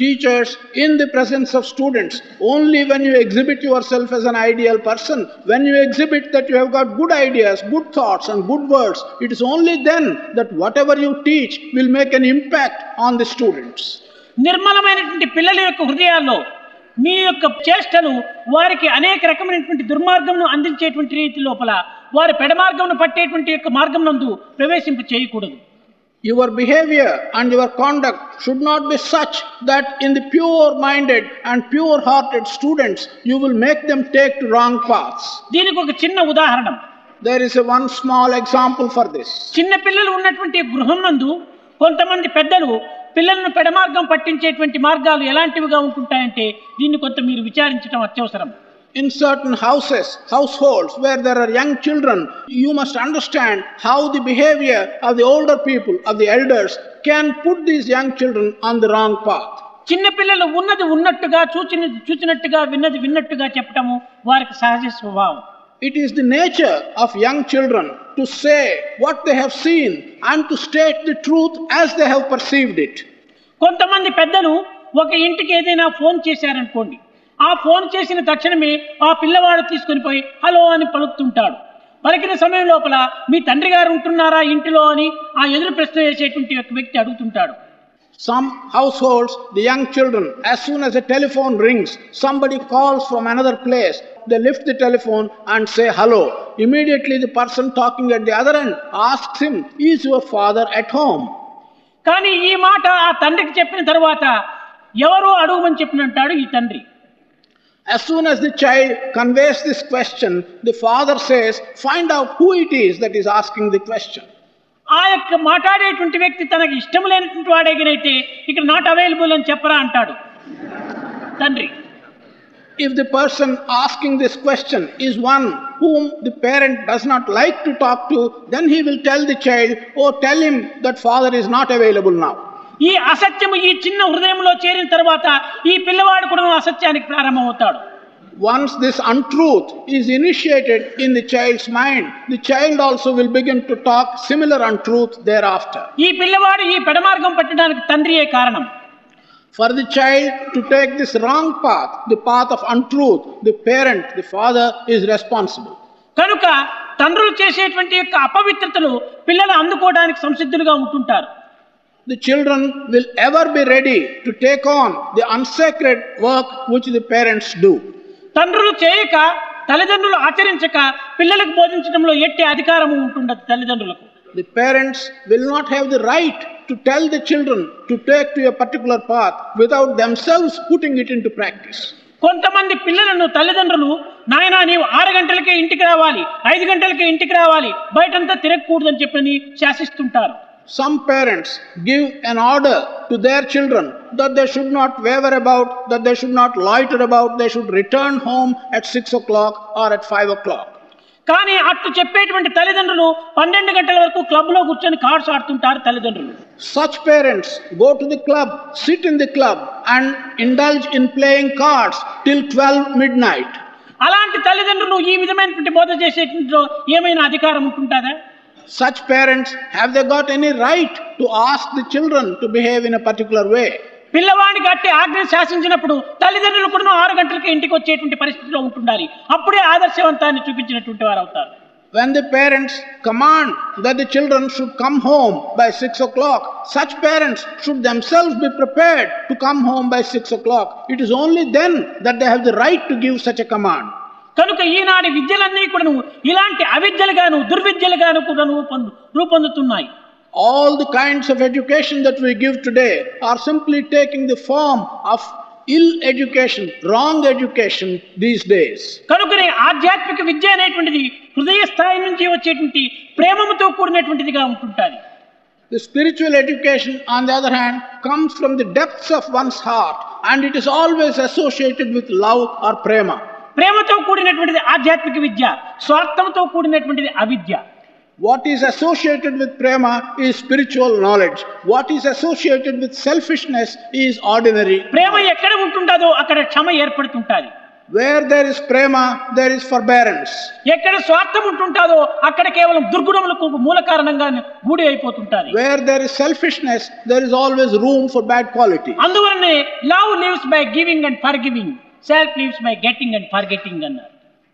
Teachers in the presence of students only when you exhibit yourself as an ideal person when you exhibit that you got good ideas good thoughts and good words it's only then that whatever you teach will make an impact on the students నిర్మలమైనటువంటి పిల్లల యొక్క హృదయాల్లో మీ యొక్క చేష్టలు వారికి అనేక రకమైనటువంటి దుర్మార్గమును అందించేటువంటి రీతి లోపల వారి పెడమార్గమును పట్టేటువంటి యొక్క మార్గం నందు ప్రవేశింప చేయకూడదు Your behavior and your conduct should not be such that in the pure minded and pure hearted students you will make them take to wrong paths. దీనికి ఒక చిన్న ఉదాహరణ There is a one small example for this. చిన్న పిల్లలు ఉన్నటువంటి గృహం నందు కొంతమంది పెద్దలు పిల్లలను పెడమార్గం పట్టించేటువంటి మార్గాలు ఎలాంటివిగా ఉంటుంటాయంటే దీన్ని కొంత మీరు విచారించడం అత్యవసరం In certain houses, households where there are young children, you must understand how the behavior of the older people, of the elders, can put these young children on the wrong path. చిన్న పిల్లలు ఉన్నది ఉన్నట్టుగా చూచిన చూచినట్టుగా విన్నది విన్నట్టుగా చెప్పటము వారికి సహజ స్వభావం It is the nature of young children to say what they have seen and to state the truth as they have perceived it. కొంతమంది పెద్దలు ఒక ఇంటికి ఏదైనా ఫోన్ చేశారనుకోండి. ఆ ఫోన్ చేసిన తక్షణమే ఆ పిల్లవాడు తీసుకుని పోయి హలో అని పలుకుతుంటాడు. పలికిన సమయం లోపల మీ తండ్రి గారు ఉంటున్నారా ఇంటిలో? అని ఆ ఎదురు ప్రశ్న వేసేటువంటి ఒక వ్యక్తి అడుగుతుంటాడు. Some households, the young children, as soon as a telephone rings, somebody calls from another place, they lift the telephone and say hello. Immediately, the person talking at the other end asks him, Is your father at home? కానీ ఈ మాట ఆ తండ్రికి చెప్పిన తర్వాత ఎవరో అడుగుమని చెప్పినంటాడు ఈ తండ్రి As soon as the child conveys this question, the father says, Find out who it is that is asking the question. ఆ యొక్క మాట్లాడేటువంటి వ్యక్తి తనకి ఇష్టం లేనటువంటి వాడేగినైతే ఇక్కడ నాట్ అవైలబుల్ అని చెప్పరా అంటాడు తండ్రి If the person asking this question is one whom the parent does not like to talk to, then he will tell the child, Oh, tell him that father is not available now. ఈ అసత్యము ఈ చిన్న హృదయంలో చేరిన తర్వాత ఈ పిల్లవాడు కూడా అసత్యానికి ప్రారంభమవుతాడు Once this untruth is initiated in the child's mind, the child also will begin to talk similar untruth thereafter. ఈ పిల్లవాడు ఈ పెడమార్గం పట్టడానికి తండ్రియే కారణం For the child to take this wrong path, the path of untruth, the parent, the father is responsible. కనుక తండ్రులు చేసేటువంటి యొక్క అపవిత్రతలు పిల్లలు అందుకోవడానికి సంసిద్ధులుగా ఉంటుంటారు The children will ever be ready to take on the unsacred work which the parents do. తండ్రులు చేయక తల్లిదండ్రులు ఆచరించక పిల్లలకు బోధించడంలో ఎట్టి అధికారము ఉంటుండదు తల్లిదండ్రులకు The parents will not have the right to tell the children to take to a particular path without themselves putting it into practice. కొంతమంది పిల్లలను తల్లిదండ్రులు నాయనా నీవు ఆరు గంటలకే ఇంటికి రావాలి ఐదు గంటలకే ఇంటికి రావాలి బయటంతా తిరగకూడదని చెప్పని శాసిస్తుంటారు Some parents give an order to their children that they should not waver about, that they should not loiter about, they should return home at 6 o'clock or at 5 o'clock. కానీ అట్లు చెప్పేటువంటి తల్లిదండ్రులు పన్నెండు గంటల వరకు క్లబ్లో కూర్చొని కార్డ్స్ ఆడుతుంటారు తల్లిదండ్రులు Such parents go to the club, sit in the club, and indulge in playing cards till 12 midnight. అలాంటి తల్లిదండ్రులు ఈ విధమైనటువంటి బోధ చేసేటువంటి ఏమైనా అధికారం ఉంటుందా Such parents, have they got any right to ask the children to behave in a particular way? పిల్లవాడికి అట్టి ఆజ్ఞ శాసించినప్పుడు తల్లిదండ్రులు కూడా ఆరు గంటలకి ఇంటికి వచ్చేటువంటి పరిస్థితిలో ఉంటుండాలి అప్పుడే ఆదర్శవంతాన్ని చూపించినటువంటి వారు అవుతారు When the parents command that the children should come home by 6 o'clock, such parents should themselves be prepared to come home by 6 o'clock. It is only then that they have the right to give such a command. కనుక ఈనాటి విద్యలన్నీ కూడాను ఇలాంటి అవిద్యలుగాను దుర్విద్యలుగాను కూడా రూపొందు రూపొందుతున్నాయి All the kinds of education that we give today are simply taking the form of ill education, wrong education these days. కనుకనే ఆధ్యాత్మిక విద్య అనేటువంటిది హృదయ స్థాయి నుంచి వచ్చేటువంటి ప్రేమముతో కూడినటువంటిదిగా ఉంటుంటుంది The spiritual education, on the other hand, comes from the depths of one's heart and it is always associated with love or prema. ప్రేమతో కూడినటువంటిది ఆధ్యాత్మిక విద్య స్వార్థంతో కూడినటువంటిది అవిద్య What is associated with prema is spiritual knowledge. What is associated with selfishness is ordinary. ప్రేమ ఎక్కడ ఉంటుంటుందో అక్కడ క్షమ ఏర్పడుతుంటాది Where there is prema, there is forbearance. ఎక్కడ స్వార్థం ఉంటుంటాదో అక్కడ కేవలం దుర్గుణములకు మూల కారణంగా గూడి అయిపోతుంటాది Where there is selfishness, there is always room for bad quality. అందువలనే love lives by giving and forgiving self lives by getting and forgetting అన్నారు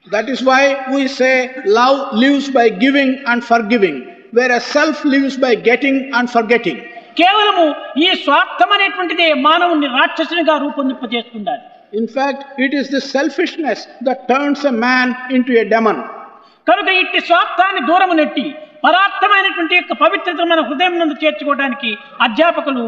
That is why we say love lives by giving and forgiving, whereas self lives by getting and forgetting. కేవలము ఈ స్వార్థం అనేటువంటిదే మానవుని రాక్షసునిగా రూపొందింపజేస్తుండాలి In fact, it is this selfishness that turns a man into a demon. కనుక ఇట్టి స్వార్థాన్ని దూరము నెట్టి పరార్థమైనటువంటి యొక్క పవిత్రత మన హృదయం నందు చేర్చుకోవడానికి అధ్యాపకులు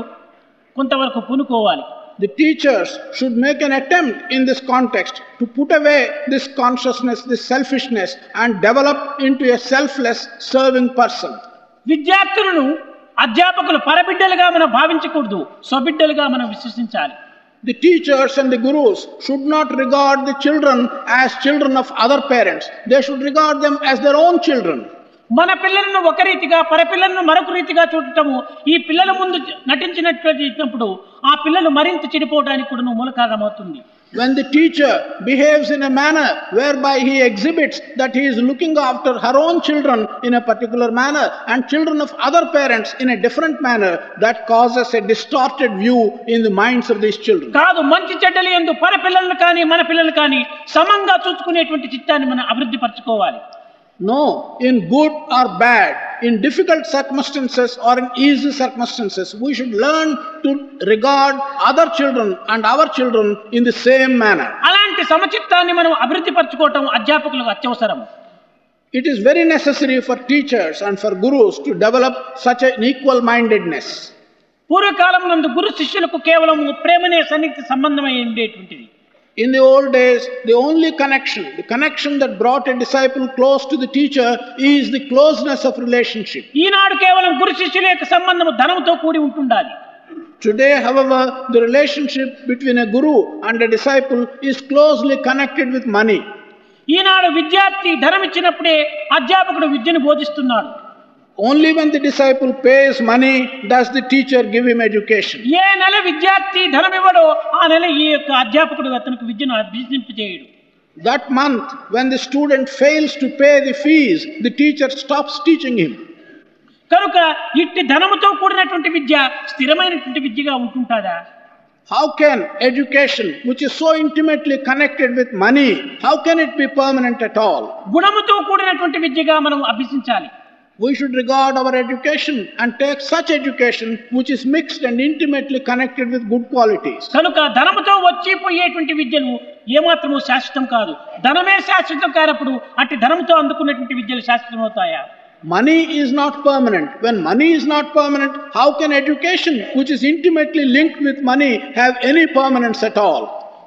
కొంతవరకు పూనుకోవాలి The teachers should make an attempt in this context to put away this consciousness, this selfishness, and develop into a selfless, serving person. విద్యార్థులను అధ్యాపకులు పరబిడ్డలుగా మనం భావించకూడదు స్వబిడ్డలుగా మనం విశ్వసించాలి The teachers and the gurus should not regard the children as children of other parents. They should regard them as their own children. మన పిల్లలను ఒక రీతిగా పరపిల్లలను మరొక రీతిగా చూడటము ఈ పిల్లల ముందు నటించినప్పుడు ఆ పిల్లలు మరింత చెడిపోవడానికి కూడా మూల కారణమవుతుంది When the teacher behaves in a manner whereby he exhibits that he is looking after her own children in a particular manner and children of other parents in a different manner, that causes a distorted view in the minds of these children. కాదు మంచి చెడ్డలు ఎందు పర పిల్లలను కానీ మన పిల్లలు కానీ సమంగా చూసుకునేటువంటి చిత్తాన్ని మనం అభివృద్ధి పరచుకోవాలి No, in good or bad, in difficult circumstances or in easy circumstances, we should learn to regard other children and our children in the same manner. అలాంటి సమచిత్తాన్ని మనం అభివృద్ధి పరచుకోవటం అధ్యాపకులకు అత్యవసరం It is very necessary for teachers and for gurus to develop such an equal mindedness. పూర్వకాలం నందు గురు శిష్యులకు కేవలం ప్రేమనే సన్నిహిత సంబంధమై ఉండేటువంటిది In the old days, the only connection, the connection that brought a disciple close to the teacher is the closeness of relationship. ఈనాడు కేవలం గురు శిష్యుల యొక్క సంబంధము ధనంతో కూడి ఉంటుండాలి Today, however, the relationship between a guru and a disciple is closely connected with money. ఈనాడు విద్యార్థి ధనం ఇచ్చినప్పుడే అధ్యాపకుడు విద్యను బోధిస్తున్నాడు Only when the disciple pays money does the teacher give him education. ఏ నెల విద్యార్థి ధనం ఇవ్వడో ఆ నెల ఈ యొక్క అధ్యాపకుడు అతనికి విద్యను అభ్యసింపజేయడు That month, when the student fails to pay the fees, the teacher stops teaching him. కనుక ఇట్టి ధనముతో కూడినటువంటి విద్య స్థిరమైనటువంటి విద్యగా ఉంటుంటాదా How can education, which is so intimately connected with money, how can it be permanent at all? గుణముతో కూడినటువంటి విద్యగా మనం అభ్యసించాలి We should regard our education and take such education which is mixed and intimately connected with good qualities. కనుక ధనముతో వచ్చి పోయేటువంటి విద్యలు ఏమాత్రము శాశ్వతం కాదు ధనమే శాశ్వతం కానప్పుడు అట్టి ధనముతో అందుకున్నటువంటి విద్యలు శాశ్వతం అవుతాయా Money is not permanent. When money is not permanent, how can education, which is intimately linked with money, have any permanence at all?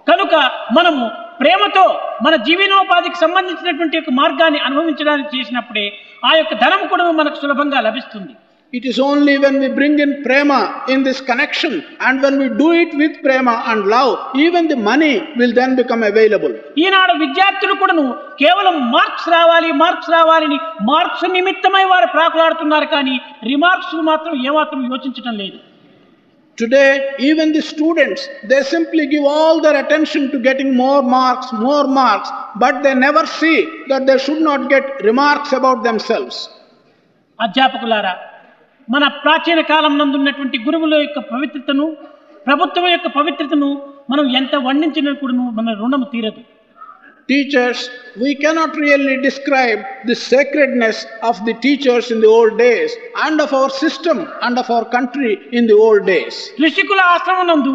కనుక మనము ప్రేమతో మన జీవనోపాధికి సంబంధించినటువంటి ఒక మార్గాన్ని అనుభవించడానికి చేసినప్పుడే ఆ యొక్క ధనం కూడా మనకు సులభంగా లభిస్తుంది It is only when we bring in prema in this connection and when we do it with prema and love, even the money will then become available. ఈనాడు విద్యార్థులు కూడాను కేవలం మార్క్స్ రావాలి మార్క్స్ రావాలని మార్క్స్ నిమిత్తమై వారు ప్రాకులాడుతున్నారు కానీ రిమార్క్స్ మాత్రం ఏమాత్రం యోచించడం లేదు Today, even the students, they simply give all their attention to getting more marks, more marks, but they never see that they should not get remarks about themselves. అధ్యాపకులారా మన ప్రాచీన కాలం నందున్నటువంటి గురువుల యొక్క పవిత్రతను ప్రభుత్వం యొక్క పవిత్రతను మనం ఎంత వర్ణించినా కూడాను మన రుణం తీరదు Teachers, we cannot really describe the sacredness of the teachers in the old days and of our system and of our country in the old days. ఋషికుల ఆశ్రమం నందు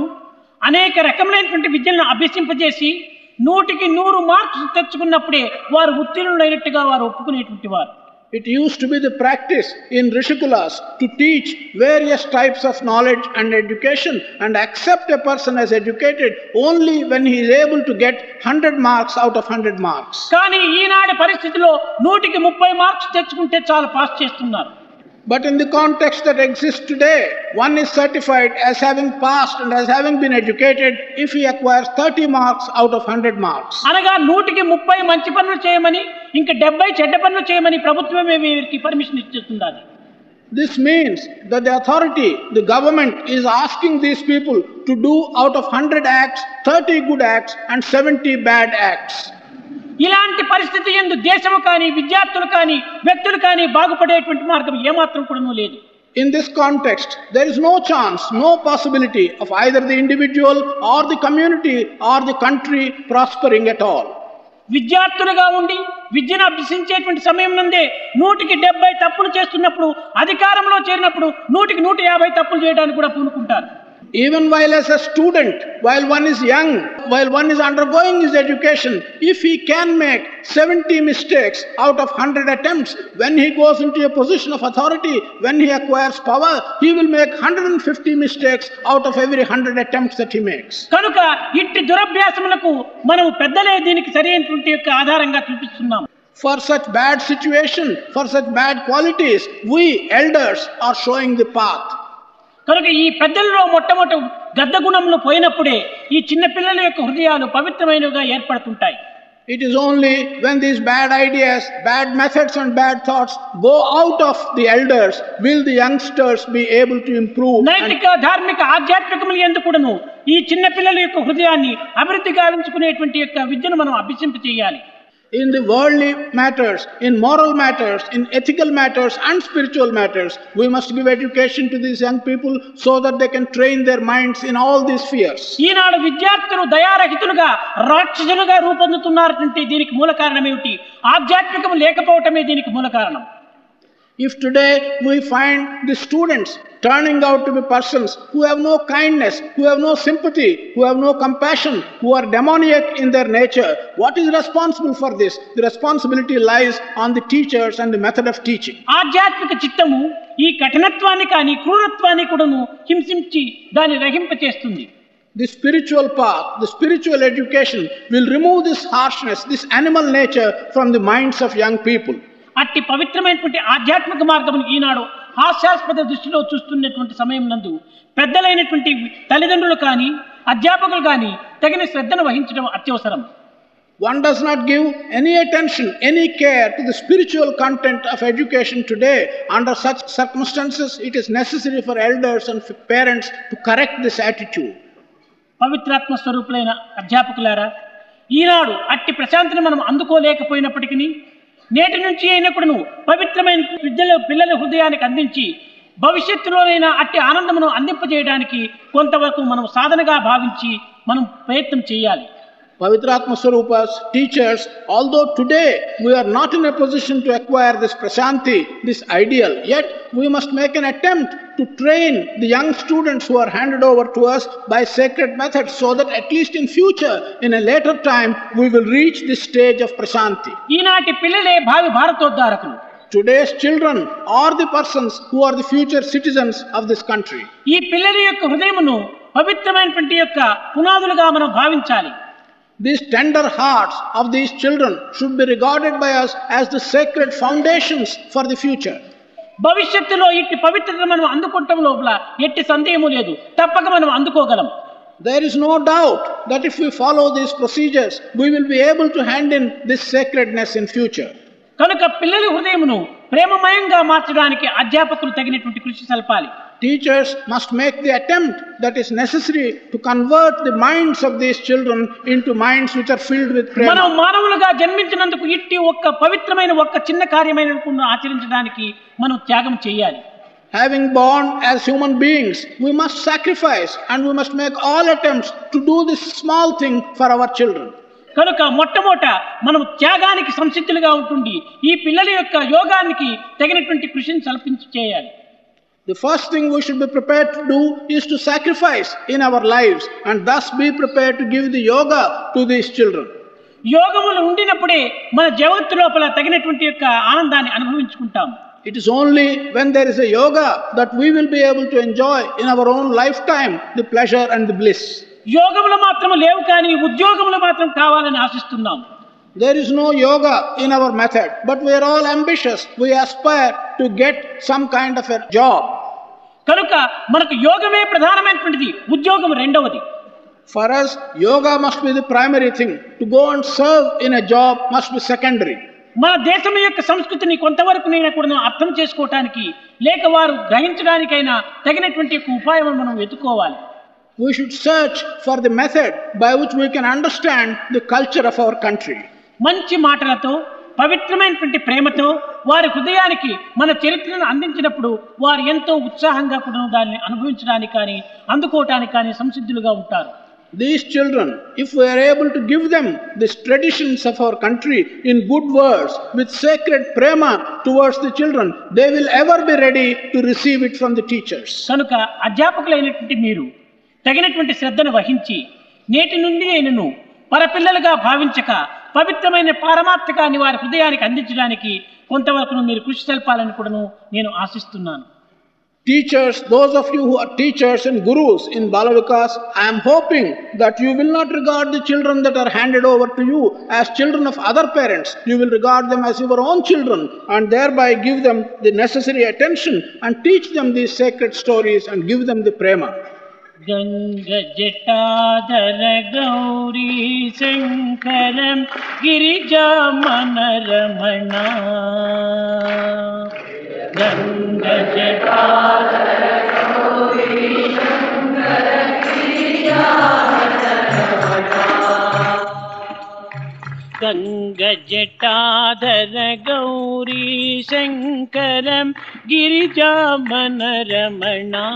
అనేక రకములైనటువంటి విద్యలను అభ్యసింపజేసి నూటికి నూరు మార్క్స్ తెచ్చుకున్నప్పుడే వారు ఉత్తీర్ణులైనట్టుగా వారు ఒప్పుకునేటువంటి వారు It used to be the practice in Rishikulas to teach various types of knowledge and education and accept a person as educated only when he is able to get 100 marks out of 100 marks. కానీ ఈనాటి పరిస్థితిలో నూటికి ముప్పై marks తెచ్చుకుంటే చాలా pass చేస్తున్నారు But in the context that exists today, one is certified as having passed and as having been educated if he acquires 30 marks out of 100 marks. అనగా నూటికి ముప్పై మంచి పనులు చేయమని ఇంకా డెబ్బై చెడ్డ పనులు చేయమని ప్రభుత్వమే వీరికి పర్మిషన్ ఇచ్చేస్తుంది This means that the authority, the government, is asking these people to do out of 100 acts, 30 good acts and 70 bad acts. ఇలాంటి పరిస్థితి ఎందు దేశము కానీ విద్యార్థులు కానీ వ్యక్తులు కానీ బాగుపడేటువంటి మార్గం ఏమాత్రం కూడా లేదు In this context, there is no chance, no possibility of either the individual or the community or the country prospering at all. విద్యార్థులుగా ఉండి విద్యను అభ్యసించేటువంటి సమయం నుండే నూటికి డెబ్బై తప్పులు చేస్తున్నప్పుడు అధికారంలో చేరినప్పుడు నూటికి నూట యాభై తప్పులు చేయడానికి కూడా పూనుకుంటారు. Even while as a student, while one is young, while one is undergoing his education, if he can make 70 mistakes out of 100 attempts, when he goes into a position of authority, when he acquires power, he will make 150 mistakes out of every 100 attempts that he makes. కనుక ఇట్టి దురభ్యాసములకు మనం పెద్దలే దీనికి సరైనటువంటి యొక్క ఆధారంగా చూపిస్తున్నాం For such bad situation, for such bad qualities, we elders are showing the path. కనుక ఈ పెద్దలలో మొట్టమొదటి గద్ద గుణములు పోయినప్పుడే ఈ చిన్న పిల్లల యొక్క హృదయాలు పవిత్రమైనవిగా ఏర్పడుతుంటాయి It is only when these bad ideas, bad methods, and bad thoughts go out of the elders will the youngsters be able to improve. and- నైతిక ధార్మిక ఆధ్యాత్మికములు ఎందుకు కూడాను ఈ చిన్న పిల్లల యొక్క హృదయాన్ని అభివృద్ధి గావించుకునేటువంటి యొక్క విద్యను మనం అభ్యసింప చేయాలి in the worldly matters, in moral matters, in ethical matters, and spiritual matters, we must give education to these young people so that they can train their minds in all these spheres. ఈనాడు విద్యార్థులు దయారహితులుగా రాక్షసులుగా రూపొందుతున్నారంటే దీనికి మూల కారణం ఏమిటి ఆధ్యాత్మికము లేకపోవటమే దీనికి మూల కారణం If today we find the students turning out to be persons who have no kindness, who have no sympathy, who have no compassion, who are demoniac in their nature, what is responsible for this? The responsibility lies on the teachers and the method of teaching. ఆధ్యాత్మిక చిత్తము ఈ కఠినత్వాన్ని కానీ క్రూరత్వాన్ని కూడాను హింసించి దాన్ని రహింపచేస్తుంది The spiritual path, the spiritual education will remove this harshness, this animal nature from the minds of young people. అట్టి పవిత్రమైనటువంటి ఆధ్యాత్మిక మార్గమును ఈనాడు హాస్యాస్పద దృష్టిలో చూస్తున్నటువంటి సమయం నందు పెద్దలైనటువంటి తల్లిదండ్రులు కానీ అధ్యాపకులు కానీ తగిన శ్రద్ధను వహించడం అత్యవసరం. One does not give any attention any care to the spiritual content of education today under such circumstances it is necessary for elders and parents to correct this attitude పవిత్రాత్మ స్వరూపులైన అధ్యాపకులారా ఈనాడు అట్టి ప్రశాంతిని మనం అందుకోలేకపోయినప్పటికీ నేటి నుంచి అయినప్పుడును పవిత్రమైన విద్యలో పిల్లల హృదయానికి అందించి భవిష్యత్తులోనైనా అట్టి ఆనందమును అందింపజేయడానికి కొంతవరకు మనం సాధనగా భావించి మనం ప్రయత్నం చేయాలి. Pavitratma Swarupas, teachers, although today we are not in a position to acquire this prasanti, this ideal, yet we must make an attempt to train the young students who are handed over to us by sacred methods so that at least in future, in a later time, we will reach this stage of prasanti. ఈనాటి పిల్లలే భావి భారతోద్ధారకులు Today's children are the persons who are the future citizens of this country. ఈ పిల్లల యొక్క హృదయమును పవిత్రమైనటువంటి యొక్క పునాదులుగా మనం భావించాలి These tender hearts of these children should be regarded by us as the sacred foundations for the future. భవిష్యత్తులో ఇట్టి పవిత్రత మనం అందుకుంటాం లోపల ఎట్టి సందేహము లేదు తప్పక మనం అందుకోగలం There is no doubt that if we follow these procedures, we will be able to hand in this sacredness in future. కనుక పిల్లల హృదయమును ప్రేమమయంగా మార్చడానికి అధ్యాపకులు తగినటువంటి కృషి సల్పాలి Teachers must make the attempt that is necessary to convert the minds of these children into minds which are filled with మనం prema. మానవులుగా జన్మించినందుకు ఇట్టి ఒక్క పవిత్రమైన ఒక్క చిన్న కార్యమైన ఆచరించడానికి మనం త్యాగం చేయాలి Having born as human beings, we must sacrifice and we must make all attempts to do this small thing for our children. కనుక మొట్టమొదట మనం త్యాగానికి సంసిద్ధులుగా ఉంటుంది ఈ పిల్లల యొక్క యోగానికి తగినటువంటి కృషిని సల్పించి చేయాలి The first thing we should be prepared to do is to sacrifice in our lives and thus be prepared to give the yoga to these children. యోగములు ఉండినప్పుడే మన జగత్తు లోపల తగినటువంటి యొక్క ఆనందాన్ని అనుభవించుకుంటాం It is only when there is a yoga that we will be able to enjoy in our own lifetime the pleasure and the bliss. యోగములు మాత్రం లేవు కానీ ఉద్యోగములు మాత్రం కావాలని ఆశిస్తున్నాం there is no yoga in our method but we are all ambitious we aspire to get some kind of job కనుక మనకు యోగమే ప్రధానమైనటువంటిది ఉద్యోగం రెండవది. For us yoga must be the primary thing to go and serve in a job must be secondary మన దేశం యొక్క సంస్కృతిని కొంతవరకు నేను కూడా అర్థం చేసుకోవటానికి లేక వారు గ్రహించడానికైనా తగినటువంటి ఉపాయం మనం వెతుకోవాలి We should search for the method by which we can understand the culture of our country. మంచి మాటలతో పవిత్రమైనటువంటి ప్రేమతో వారి హృదయానికి మన చరిత్రను అందించినప్పుడు వారు ఎంతో ఉత్సాహంగా కూడా దాన్ని అనుభవించడానికి కానీ అందుకోవటానికి కానీ సంసిద్ధులుగా ఉంటారు These children, if we are able to give them these traditions of our country in good words, with sacred prema towards the children, they will ever be ready to receive it from the teachers. కనుక అధ్యాపకులైనటువంటి మీరు తగినటువంటి శ్రద్ధను వహించి నేటి నుండి నేను పరపిల్లలుగా భావించక పవిత్రమైన పారమార్థకాన్ని వారి హృదయానికి అందించడానికి కొంతవరకు మీరు కృషి సల్పాలని కూడాను నేను ఆశిస్తున్నాను Teachers, those of you who are teachers and gurus in Balavikas, I am hoping that you will not regard the children that are handed over to you as children of other parents. You will regard them as your own children and thereby give them the necessary attention and teach them these sacred stories and give them the prema. गङ्गजटाधर Gauri शङ्करं गिरिजामनरमणा। गङ्गजटाधर गङ्गजटाधर गौरी शङ्करं गिरिजामनरमणा।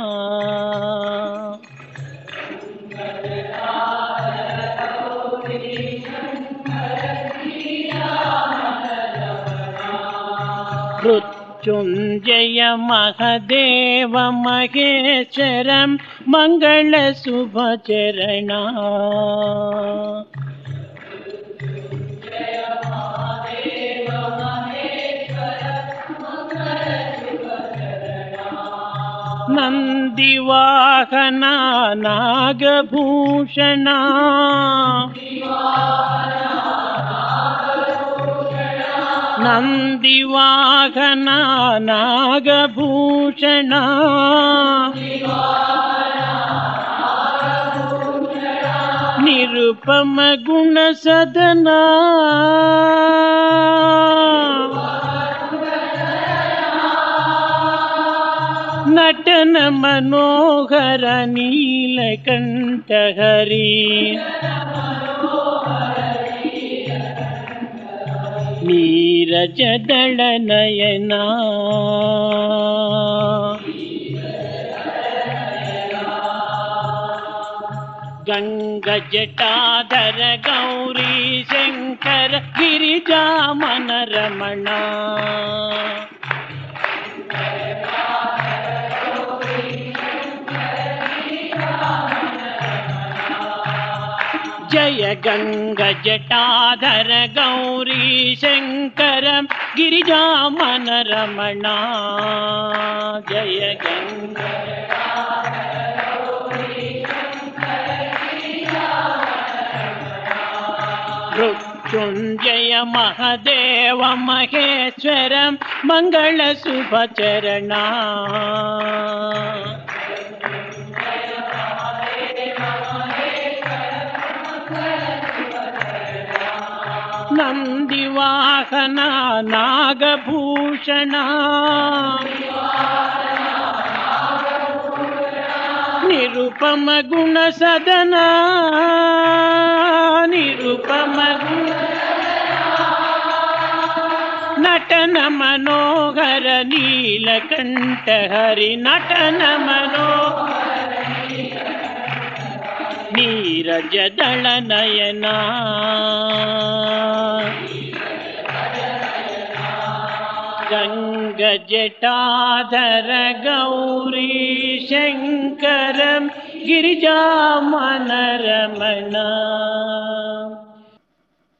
मृत्युञ्जय महदेव महेश्वरं मङ्गलशुभचरणा नन्दिवाहना नागभूषणा। మహదేవ మహేశ్వరం మంగళ శుభచరణ నందివాహన నాగభూషణ నందివాహన నాగభూషణ ನೀರಜದಳ ನಯನ ಗಂಗ ಜಟಾಧರ ಗೌರಿ ಶಂಕರ ಗಿರಿಜಾ ಮನರಮಣ ஜய கங்க ஜட்டாதர கௌரி சங்கரம் கிரிஜாமன ரமணா. ஜய கங்க ருச்சுஞ்சய மகதேவ மகேஸ்வரம் மங்கள சுபச்சரணா గంగ మృత్యుంజయ మహదేవ మహేశ్వరం మంగళ శుభచరణ నందివాహన నాగభూషణ నిరుపమ గుణ సదన నిరుపమ గుణ నటన మనోహర నీలకంఠ गङ्गजटाधर गौरी शङ्कर गिरिजा